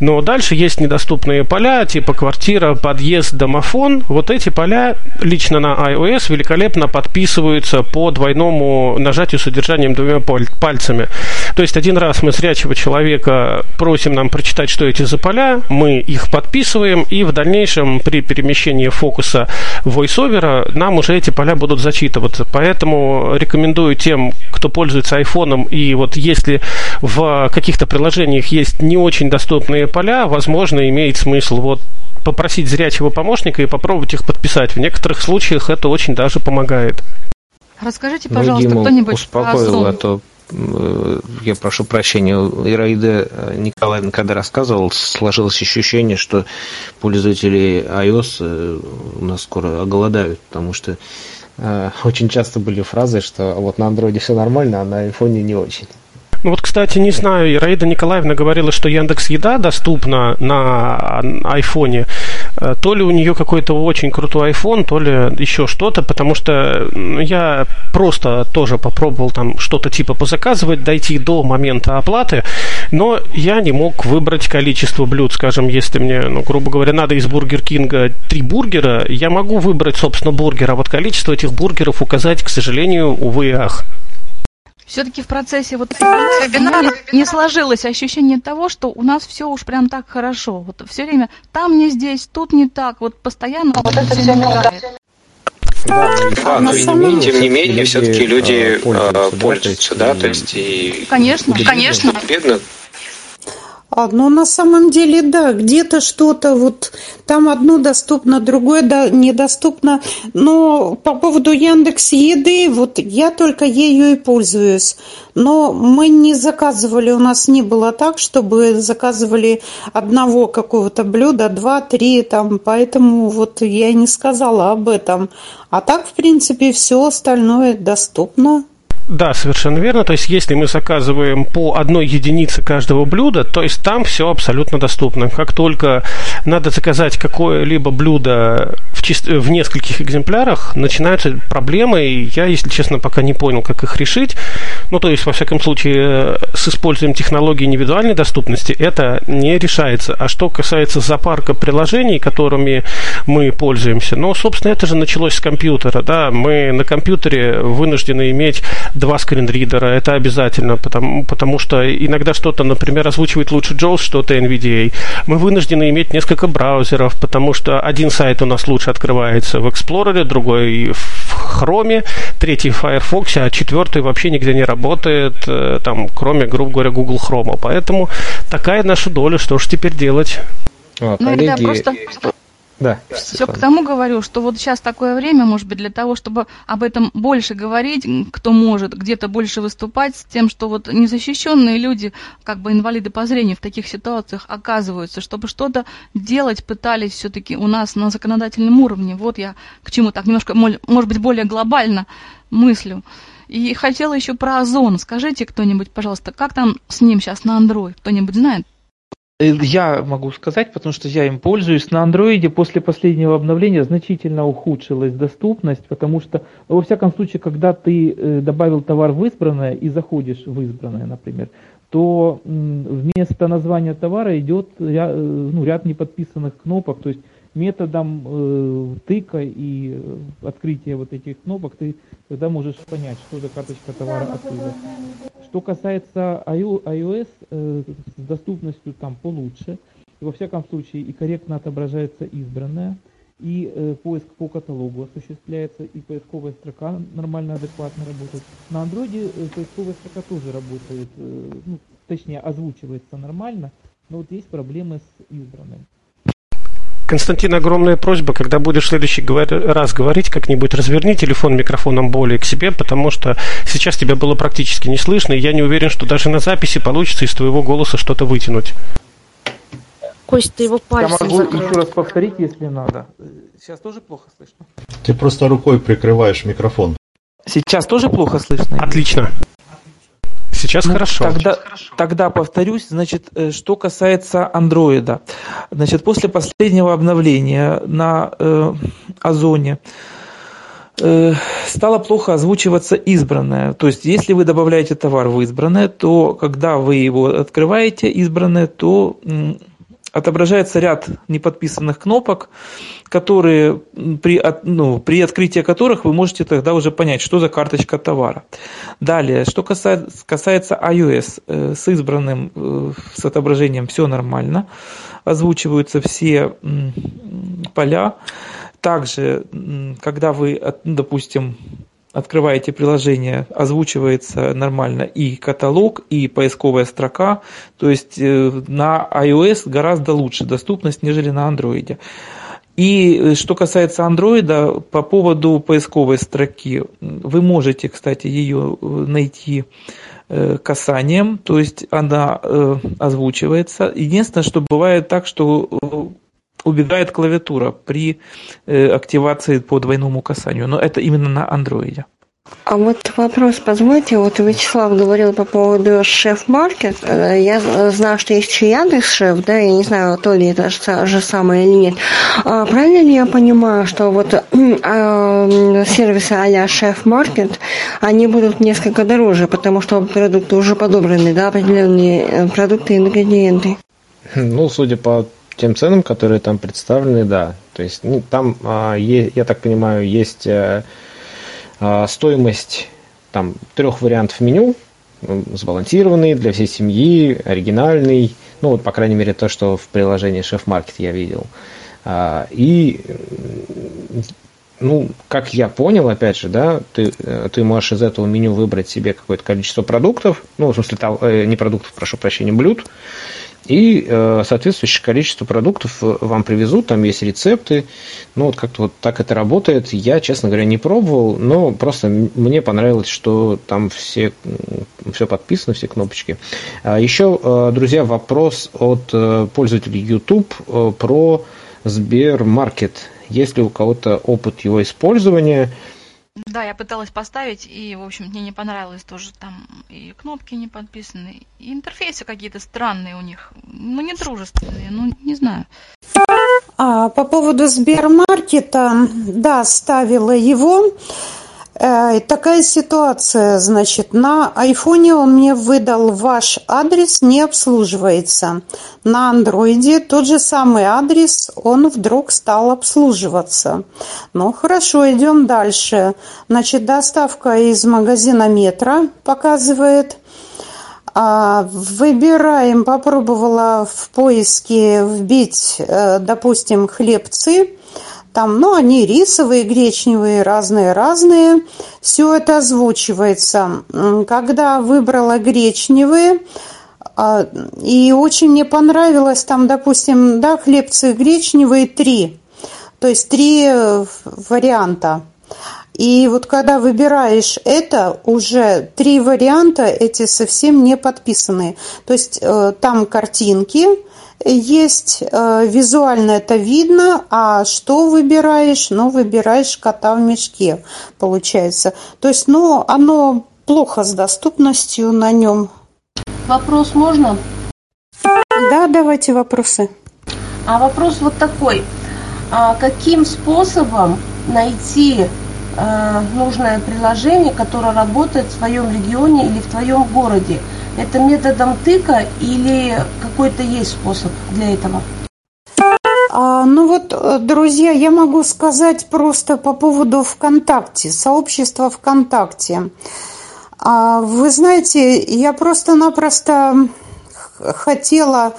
Но дальше есть недоступные поля, типа квартира, подъезд, домофон. Вот эти поля лично на iOS великолепно подписываются по двойному нажатию с удержанием двумя пальцами. То есть один раз мы зрячего человека просим нам прочитать, что эти за поля, мы их подписываем, и в дальнейшем при перемещении фокуса voiceover нам уже эти поля будут зачитываться. Поэтому рекомендую тем, кто пользуется айфоном, и вот если в каких-то приложениях есть не очень доступные поля, возможно, имеет смысл вот попросить зрячего помощника и попробовать их подписать. В некоторых случаях это очень даже помогает.
Расскажите, ну, пожалуйста, ну, кто-нибудь
успокоил, а то э, я прошу прощения, Ираида Николаевна, когда рассказывал, сложилось ощущение, что пользователи iOS э, у нас скоро оголодают, потому что э, очень часто были фразы, что вот на андроиде все нормально, а на айфоне не очень.
Ну вот, кстати, не знаю, Ираида Николаевна говорила, что Яндекс Еда доступна на айфоне. Э, то ли у нее какой-то очень крутой iPhone, то ли еще что-то, потому что я просто тоже попробовал там что-то типа позаказывать, дойти до момента оплаты, но я не мог выбрать количество блюд. Скажем, если мне, ну, грубо говоря, надо из Бургер Кинга три бургера, я могу выбрать, собственно, бургер, а вот количество этих бургеров указать, к сожалению, увы ах
все-таки в процессе вот вебинара не сложилось ощущение того, что у нас все уж прям так хорошо. Вот все время там не здесь, тут не так, вот постоянно вот это все.
Да, да, но тем не менее, тем не менее все-таки люди пользуются, пользуются да, то есть и
конечно, конечно,
бедно,
а, ну, на самом деле, да, где-то что-то вот там одно доступно, другое да, недоступно. Но по поводу Яндекс Еды, вот я только ею и пользуюсь. Но мы не заказывали, у нас не было так, чтобы заказывали одного какого-то блюда, два, три, там, поэтому вот я не сказала об этом. А так, в принципе, все остальное доступно.
Да, совершенно верно. То есть, если мы заказываем по одной единице каждого блюда, то есть там все абсолютно доступно. Как только надо заказать какое-либо блюдо в, чист... в нескольких экземплярах, начинаются проблемы, и я, если честно, пока не понял, как их решить. Ну, то есть, во всяком случае, с использованием технологии индивидуальной доступности это не решается. А что касается запарка приложений, которыми мы пользуемся, ну, собственно, это же началось с компьютера, да, мы на компьютере вынуждены иметь два скринридера, это обязательно, потому, потому что иногда что-то, например, озвучивает лучше JAWS, что-то NVDA. Мы вынуждены иметь несколько браузеров, потому что один сайт у нас лучше открывается в Explorer, другой в Chrome, третий в Firefox, а четвертый вообще нигде не работает, э, там, кроме, грубо говоря, Google Chrome. Поэтому такая наша доля, что ж теперь делать?
А, ну, коллеги... просто да. Все к тому говорю, что вот сейчас такое время, может быть, для того, чтобы об этом больше говорить, кто может, где-то больше выступать, с тем, что вот незащищенные люди, как бы инвалиды по зрению в таких ситуациях оказываются, чтобы что-то делать пытались все-таки у нас на законодательном уровне. Вот я к чему так немножко, может быть, более глобально мыслю. И хотела еще про Озон. Скажите кто-нибудь, пожалуйста, как там с ним сейчас на Android? Кто-нибудь знает?
Э, я могу сказать, потому что я им пользуюсь. На андроиде после последнего обновления значительно ухудшилась доступность, потому что, во всяком случае, когда ты э, добавил товар в избранное и заходишь в избранное, например, то вместо названия товара идет ряд, э, ну, ряд неподписанных кнопок, то есть методом э, тыка и открытия вот этих кнопок ты тогда можешь понять, что за карточка товара открыта. Что касается iOS, э, с доступностью там получше. Во всяком случае и корректно отображается избранное, и э, поиск по каталогу осуществляется, и поисковая строка нормально, адекватно работает. На андроиде э, поисковая строка тоже работает, э, ну, точнее озвучивается нормально, но вот есть проблемы с избранным.
Константин, огромная просьба, когда будешь в следующий раз говорить, как-нибудь разверни телефон микрофоном более к себе, потому что сейчас тебя было практически не слышно, и я не уверен, что даже на записи получится из твоего голоса что-то вытянуть.
Кость, ты его пальцем
Я могу
закрыл.
еще раз повторить, если надо. Сейчас тоже плохо слышно?
Ты просто рукой прикрываешь микрофон.
Сейчас тоже плохо слышно?
Отлично. Сейчас
Ну,
хорошо.
Тогда, тогда повторюсь, значит, э, что касается андроида. Значит, после последнего обновления на э, Озоне э, стало плохо озвучиваться избранное. То есть, если вы добавляете товар в избранное, то когда вы его открываете, избранное, то м, отображается ряд неподписанных кнопок, которые при, ну, при открытии которых вы можете тогда уже понять, что за карточка товара. Далее, что касается, касается iOS, э, с избранным, э, с отображением все нормально, озвучиваются все поля. Также, когда вы, допустим, открываете приложение, озвучивается нормально и каталог, и поисковая строка. То есть э, на iOS гораздо лучше доступность, нежели на Android. И э, что касается андроида, по поводу поисковой строки, вы можете, кстати, ее э, найти касанием, то есть она озвучивается. Единственное, что бывает так, что убегает клавиатура при э, активации по двойному касанию, но это именно на андроиде.
А вот вопрос, позвольте, вот Вячеслав говорил по поводу шеф-маркет. Э, Я э, знаю, что есть еще Яндекс Шеф, да, я не знаю, то ли это же самое или нет. А правильно ли я понимаю, что вот э, сервисы а-ля шеф-маркет, они будут несколько дороже, потому что продукты уже подобраны, да, определенные э, продукты и ингредиенты?
Ну, судя по тем ценам, которые там представлены, да. То есть ну, там, а, я так понимаю, есть э, а, стоимость там трех вариантов меню, м, сбалансированный для всей семьи, оригинальный, ну вот по крайней мере то, что в приложении Шеф Маркет я видел. А, И ну, как я понял, опять же, да, ты, э, ты можешь из этого меню выбрать себе какое-то количество продуктов, ну, в смысле, э, не продуктов, прошу прощения, блюд, и э, соответствующее количество продуктов э, вам привезут, там есть рецепты, ну, вот как-то вот так это работает. Я, честно говоря, не пробовал, но просто мне понравилось, что там все, все подписано, все кнопочки. А Еще, э, друзья, вопрос от пользователей YouTube про Сбермаркет. Есть ли у кого-то опыт его использования?
Да, я пыталась поставить, и, в общем, мне не понравилось тоже там и кнопки не подписаны, и интерфейсы какие-то странные у них, ну, не дружественные, ну, не знаю.
А, по поводу Сбермаркета, да, ставила его. Э, такая ситуация, значит, на айфоне он мне выдал ваш адрес не обслуживается. На андроиде тот же самый адрес, он вдруг стал обслуживаться. Ну, хорошо, идем дальше. Значит, доставка из магазина Метро показывает. А, Выбираем, попробовала в поиске вбить, э, допустим, хлебцы. Там, ну, они рисовые, гречневые, разные-разные. Все это озвучивается. Когда выбрала гречневые, а, и очень мне понравилось, там, допустим, да, хлебцы гречневые три. То есть три э, варианта. И вот когда выбираешь это, уже три варианта эти совсем не подписаны. То есть э, там картинки есть, э, визуально это видно, а что выбираешь? Ну, выбираешь кота в мешке, получается. То есть, ну, оно плохо с доступностью на нем.
Вопрос можно?
Да, давайте вопросы.
А вопрос вот такой. А каким способом найти э, нужное приложение, которое работает в твоем регионе или в твоем городе? Это методом тыка или какой-то есть способ для этого?
А, ну вот, э, друзья, я могу сказать просто по поводу ВКонтакте, сообщества ВКонтакте. А, вы знаете, я просто-напросто хотела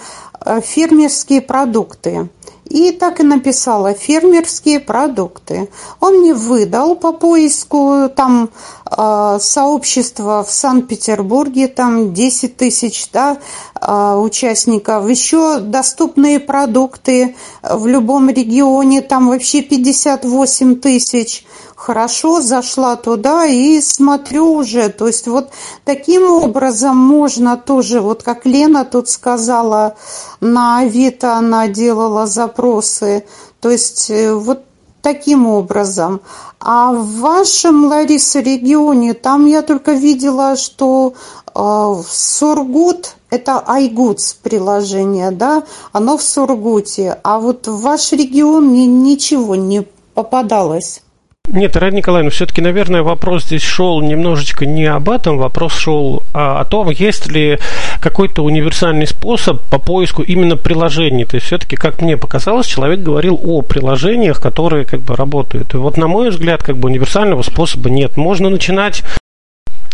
э, фермерские продукты. И так и написала фермерские продукты. Он мне выдал по поиску там э, сообщество в Санкт-Петербурге, там 10 тысяч да, э, участников. Еще доступные продукты в любом регионе, там вообще 58 тысяч хорошо, зашла туда и смотрю уже. То есть вот таким образом можно тоже, вот как Лена тут сказала, на Авито она делала запросы. То есть э, вот таким образом. А в вашем, Лариса, регионе, там я только видела, что э, Сургут, это Айгудс приложение, да, оно в Сургуте, а вот в ваш регион мне ничего не попадалось.
Нет, Раиса Николаевна, все-таки, наверное, вопрос здесь шел немножечко не об этом, вопрос шел а, о том, есть ли какой-то универсальный способ по поиску именно приложений. То есть все-таки, как мне показалось, человек говорил о приложениях, которые как бы работают. И вот, на мой взгляд, как бы универсального способа нет. Можно начинать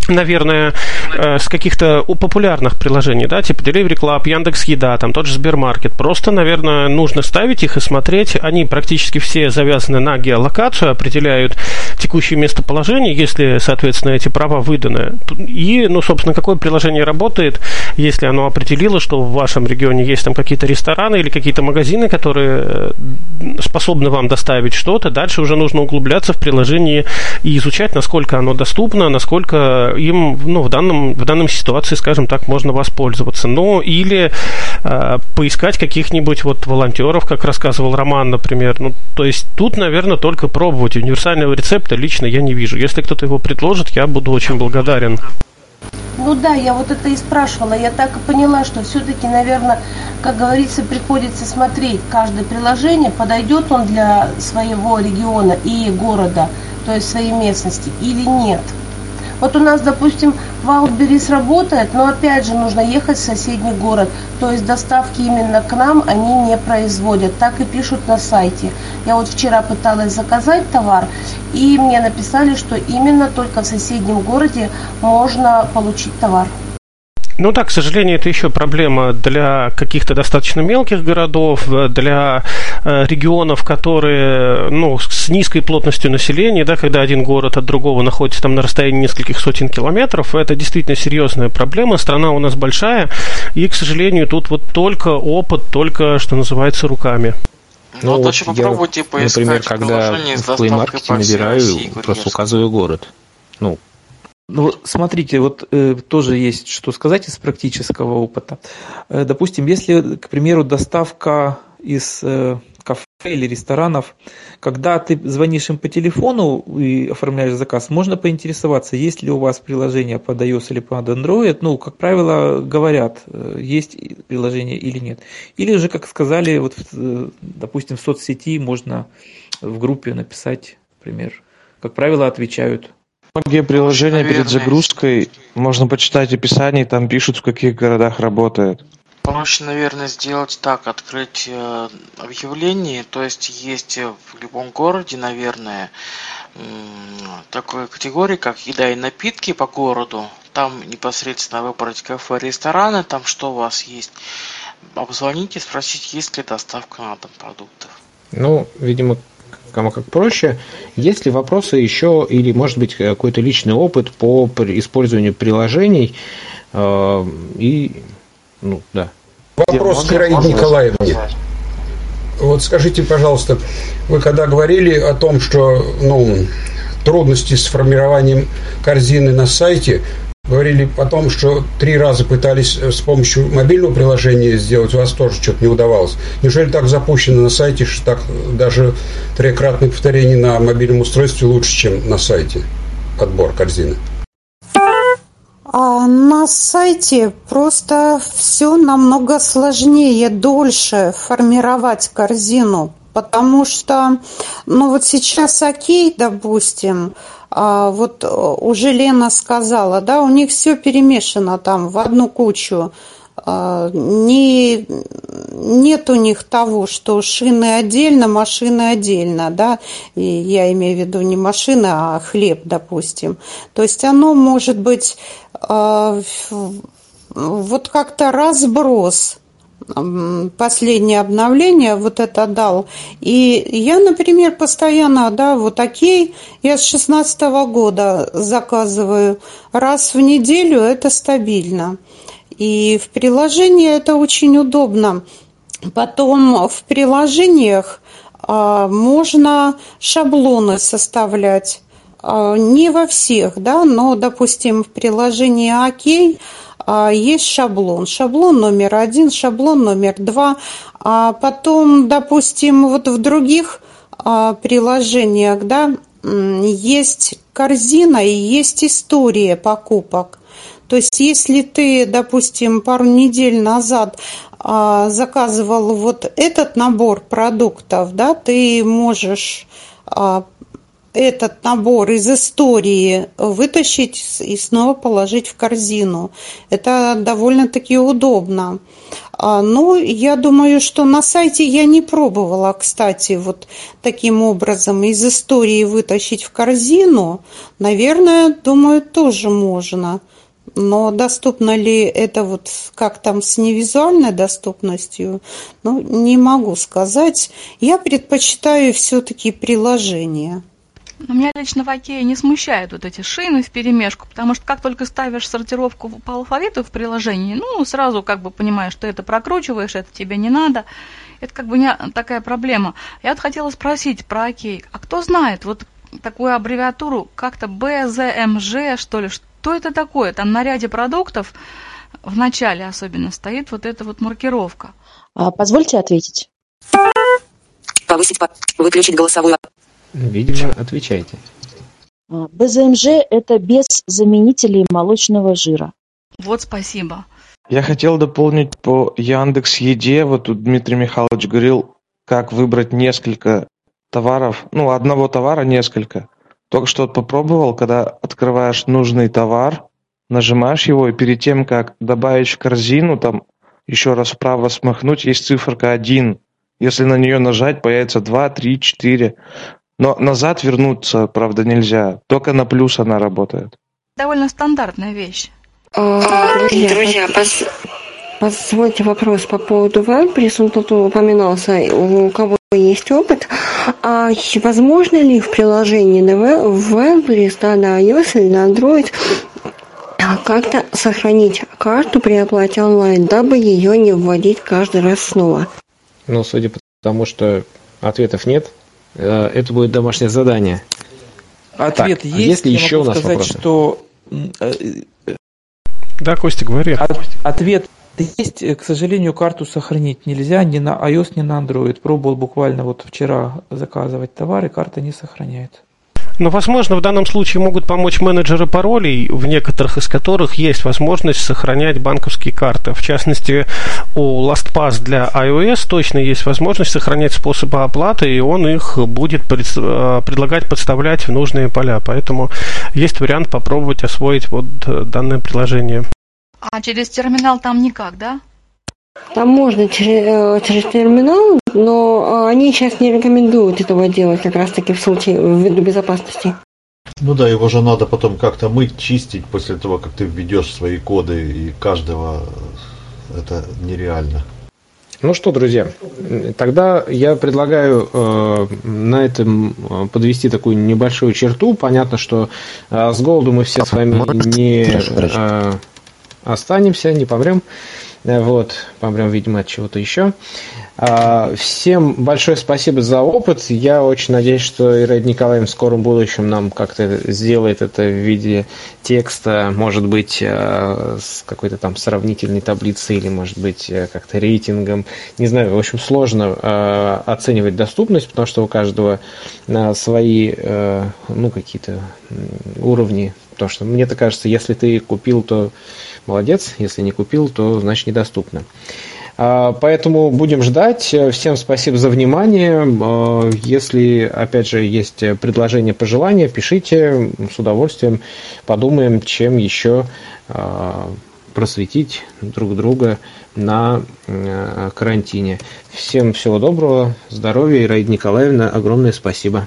наверное, э, с каких-то популярных приложений, да, типа Delivery Club, Яндекс Еда, там тот же Сбермаркет. Просто, наверное, нужно ставить их и смотреть. Они практически все завязаны на геолокацию, определяют текущее местоположение, если, соответственно, эти права выданы. И, ну, собственно, какое приложение работает, если оно определило, что в вашем регионе есть там какие-то рестораны или какие-то магазины, которые э, способны вам доставить что-то. Дальше уже нужно углубляться в приложение и изучать, насколько оно доступно, насколько им ну, в, данном, в данном ситуации, скажем так, можно воспользоваться. Ну, или э, поискать каких-нибудь вот волонтеров, как рассказывал Роман, например. Ну, то есть тут, наверное, только пробовать. Универсального рецепта лично я не вижу. Если кто-то его предложит, я буду очень благодарен.
Ну да, я вот это и спрашивала. Я так и поняла, что все-таки, наверное, как говорится, приходится смотреть каждое приложение, подойдет он для своего региона и города, то есть своей местности или нет. Вот у нас, допустим, Wildberries работает, но опять же нужно ехать в соседний город. То есть доставки именно к нам они не производят. Так и пишут на сайте. Я вот вчера пыталась заказать товар, и мне написали, что именно только в соседнем городе можно получить товар.
Ну да, к сожалению, это еще проблема для каких-то достаточно мелких городов, для э, регионов, которые ну, с низкой плотностью населения, да, когда один город от другого находится там на расстоянии нескольких сотен километров, это действительно серьезная проблема. Страна у нас большая, и, к сожалению, тут вот только опыт, только, что называется, руками.
Ну, ну вот еще попробуйте поискать Например, когда в Play Market набираю, просто указываю город. Ну,
ну, смотрите, вот э, тоже есть что сказать из практического опыта. Э, допустим, если, к примеру, доставка из э, кафе или ресторанов, когда ты звонишь им по телефону и оформляешь заказ, можно поинтересоваться, есть ли у вас приложение под iOS или под Android. Ну, как правило, говорят, э, есть приложение или нет. Или же, как сказали, вот, э, допустим, в соцсети можно в группе написать, например. Как правило, отвечают
Многие приложения Наверное. перед загрузкой можно почитать описание, там пишут, в каких городах работает.
Проще, наверное, сделать так, открыть э, объявление, то есть есть в любом городе, наверное, э, такой категории, как еда и напитки по городу. Там непосредственно выбрать кафе, рестораны, там что у вас есть. Обзвоните, спросить, есть ли доставка на дом продуктов.
Ну, видимо, кому как проще. Есть ли вопросы еще или, может быть, какой-то личный опыт по использованию приложений э, и, ну, да.
Вопрос к Ираиде Николаевне. Вот скажите, пожалуйста, вы когда говорили о том, что ну, трудности с формированием корзины на сайте, Говорили о том, что три раза пытались э, с помощью мобильного приложения сделать, у вас тоже что-то не удавалось. Неужели так запущено на сайте, что так даже трехкратное повторение на мобильном устройстве лучше, чем на сайте отбор корзины?
А на сайте просто все намного сложнее, дольше формировать корзину, потому что, ну вот сейчас окей, допустим, вот э, уже Лена сказала, да, у них все перемешано там в одну кучу. А, не, нет у них того, что шины отдельно, машины отдельно, да, и я имею в виду не машины, а хлеб, допустим. То есть оно может быть а, вот как-то разброс последнее обновление вот это дал. И я, например, постоянно, да, вот окей, я с шестнадцатого года заказываю раз в неделю, это стабильно. И в приложении это очень удобно. Потом в приложениях а, можно шаблоны составлять. А, не во всех, да, но, допустим, в приложении ОК а, есть шаблон. Шаблон номер один, шаблон номер два. А потом, допустим, вот в других приложениях, да, есть корзина и есть история покупок. То есть, если ты, допустим, пару недель назад а, заказывал вот этот набор продуктов, да, ты можешь а, этот набор из истории вытащить и снова положить в корзину. Это довольно-таки удобно. А, ну, я думаю, что на сайте я не пробовала, кстати, вот таким образом из истории вытащить в корзину. Наверное, думаю, тоже можно. Но доступно ли это вот как там с невизуальной доступностью, ну, не могу сказать. Я предпочитаю все-таки приложение.
Но меня лично в Окее не смущают вот эти шины в перемешку, потому что как только ставишь сортировку по алфавиту в приложении, ну, сразу как бы понимаешь, что это прокручиваешь, это тебе не надо. Это как бы не такая проблема. Я вот хотела спросить про Окей. А кто знает вот такую аббревиатуру, как-то БЗМЖ, что ли, что это такое? Там на ряде продуктов, в начале особенно, стоит вот эта вот маркировка.
А, позвольте ответить.
Повысить, выключить голосовую.
Видимо, отвечайте.
А, БЗМЖ – это без заменителей молочного жира.
Вот спасибо.
Я хотел дополнить по Яндекс Еде. Вот тут Дмитрий Михайлович говорил, как выбрать несколько товаров, ну, одного товара несколько. Только что попробовал, когда открываешь нужный товар, нажимаешь его, и перед тем, как добавить в корзину, там еще раз вправо смахнуть, есть циферка 1. Если на нее нажать, появится 2, 3, 4. Но назад вернуться, правда, нельзя. Только на плюс она работает.
Довольно стандартная вещь.
А, друзья, друзья пос... позвольте вопрос по поводу WordPress. Он тут упоминался. У кого есть опыт. А возможно ли в приложении на WordPress, да, на iOS или на Android как-то сохранить карту при оплате онлайн, дабы ее не вводить каждый раз снова?
Ну, судя по тому, что ответов нет, это будет домашнее задание.
Ответ так, есть. А если я еще могу у нас сказать, вопросы? что
э, да, Костя, говори. От,
ответ есть, э, к сожалению, карту сохранить нельзя ни на iOS, ни на Android. Пробовал буквально вот вчера заказывать товары, карта не сохраняет.
Но, возможно, в данном случае могут помочь менеджеры паролей, в некоторых из которых есть возможность сохранять банковские карты. В частности, у LastPass для iOS точно есть возможность сохранять способы оплаты, и он их будет э, предлагать подставлять в нужные поля. Поэтому есть вариант попробовать освоить вот э, данное приложение.
А через терминал там никак, да?
Там можно через, э, через терминал, но э, они сейчас не рекомендуют этого делать как раз таки в случае ввиду безопасности.
Ну да, его же надо потом как-то мыть, чистить после того, как ты введешь свои коды, и каждого это нереально.
Ну что, друзья, тогда я предлагаю э, на этом подвести такую небольшую черту. Понятно, что э, с голоду мы все с вами не э, останемся, не помрем. Вот, помрем, видимо, от чего-то еще. А, всем большое спасибо за опыт. Я очень надеюсь, что Ираида Николаевна в скором будущем нам как-то сделает это в виде текста, может быть, а, с какой-то там сравнительной таблицей или, может быть, э, как-то рейтингом. Не знаю, в общем, сложно оценивать доступность, потому что у каждого свои, э, ну, какие-то уровни. Потому что мне-то кажется, если ты купил, то молодец, если не купил, то значит недоступно. А, поэтому будем ждать. Всем спасибо за внимание. А, если, опять же, есть предложения, пожелания, пишите. С удовольствием подумаем, чем еще а, просветить друг друга на карантине. Всем всего доброго, здоровья. Ираида Николаевна, огромное спасибо.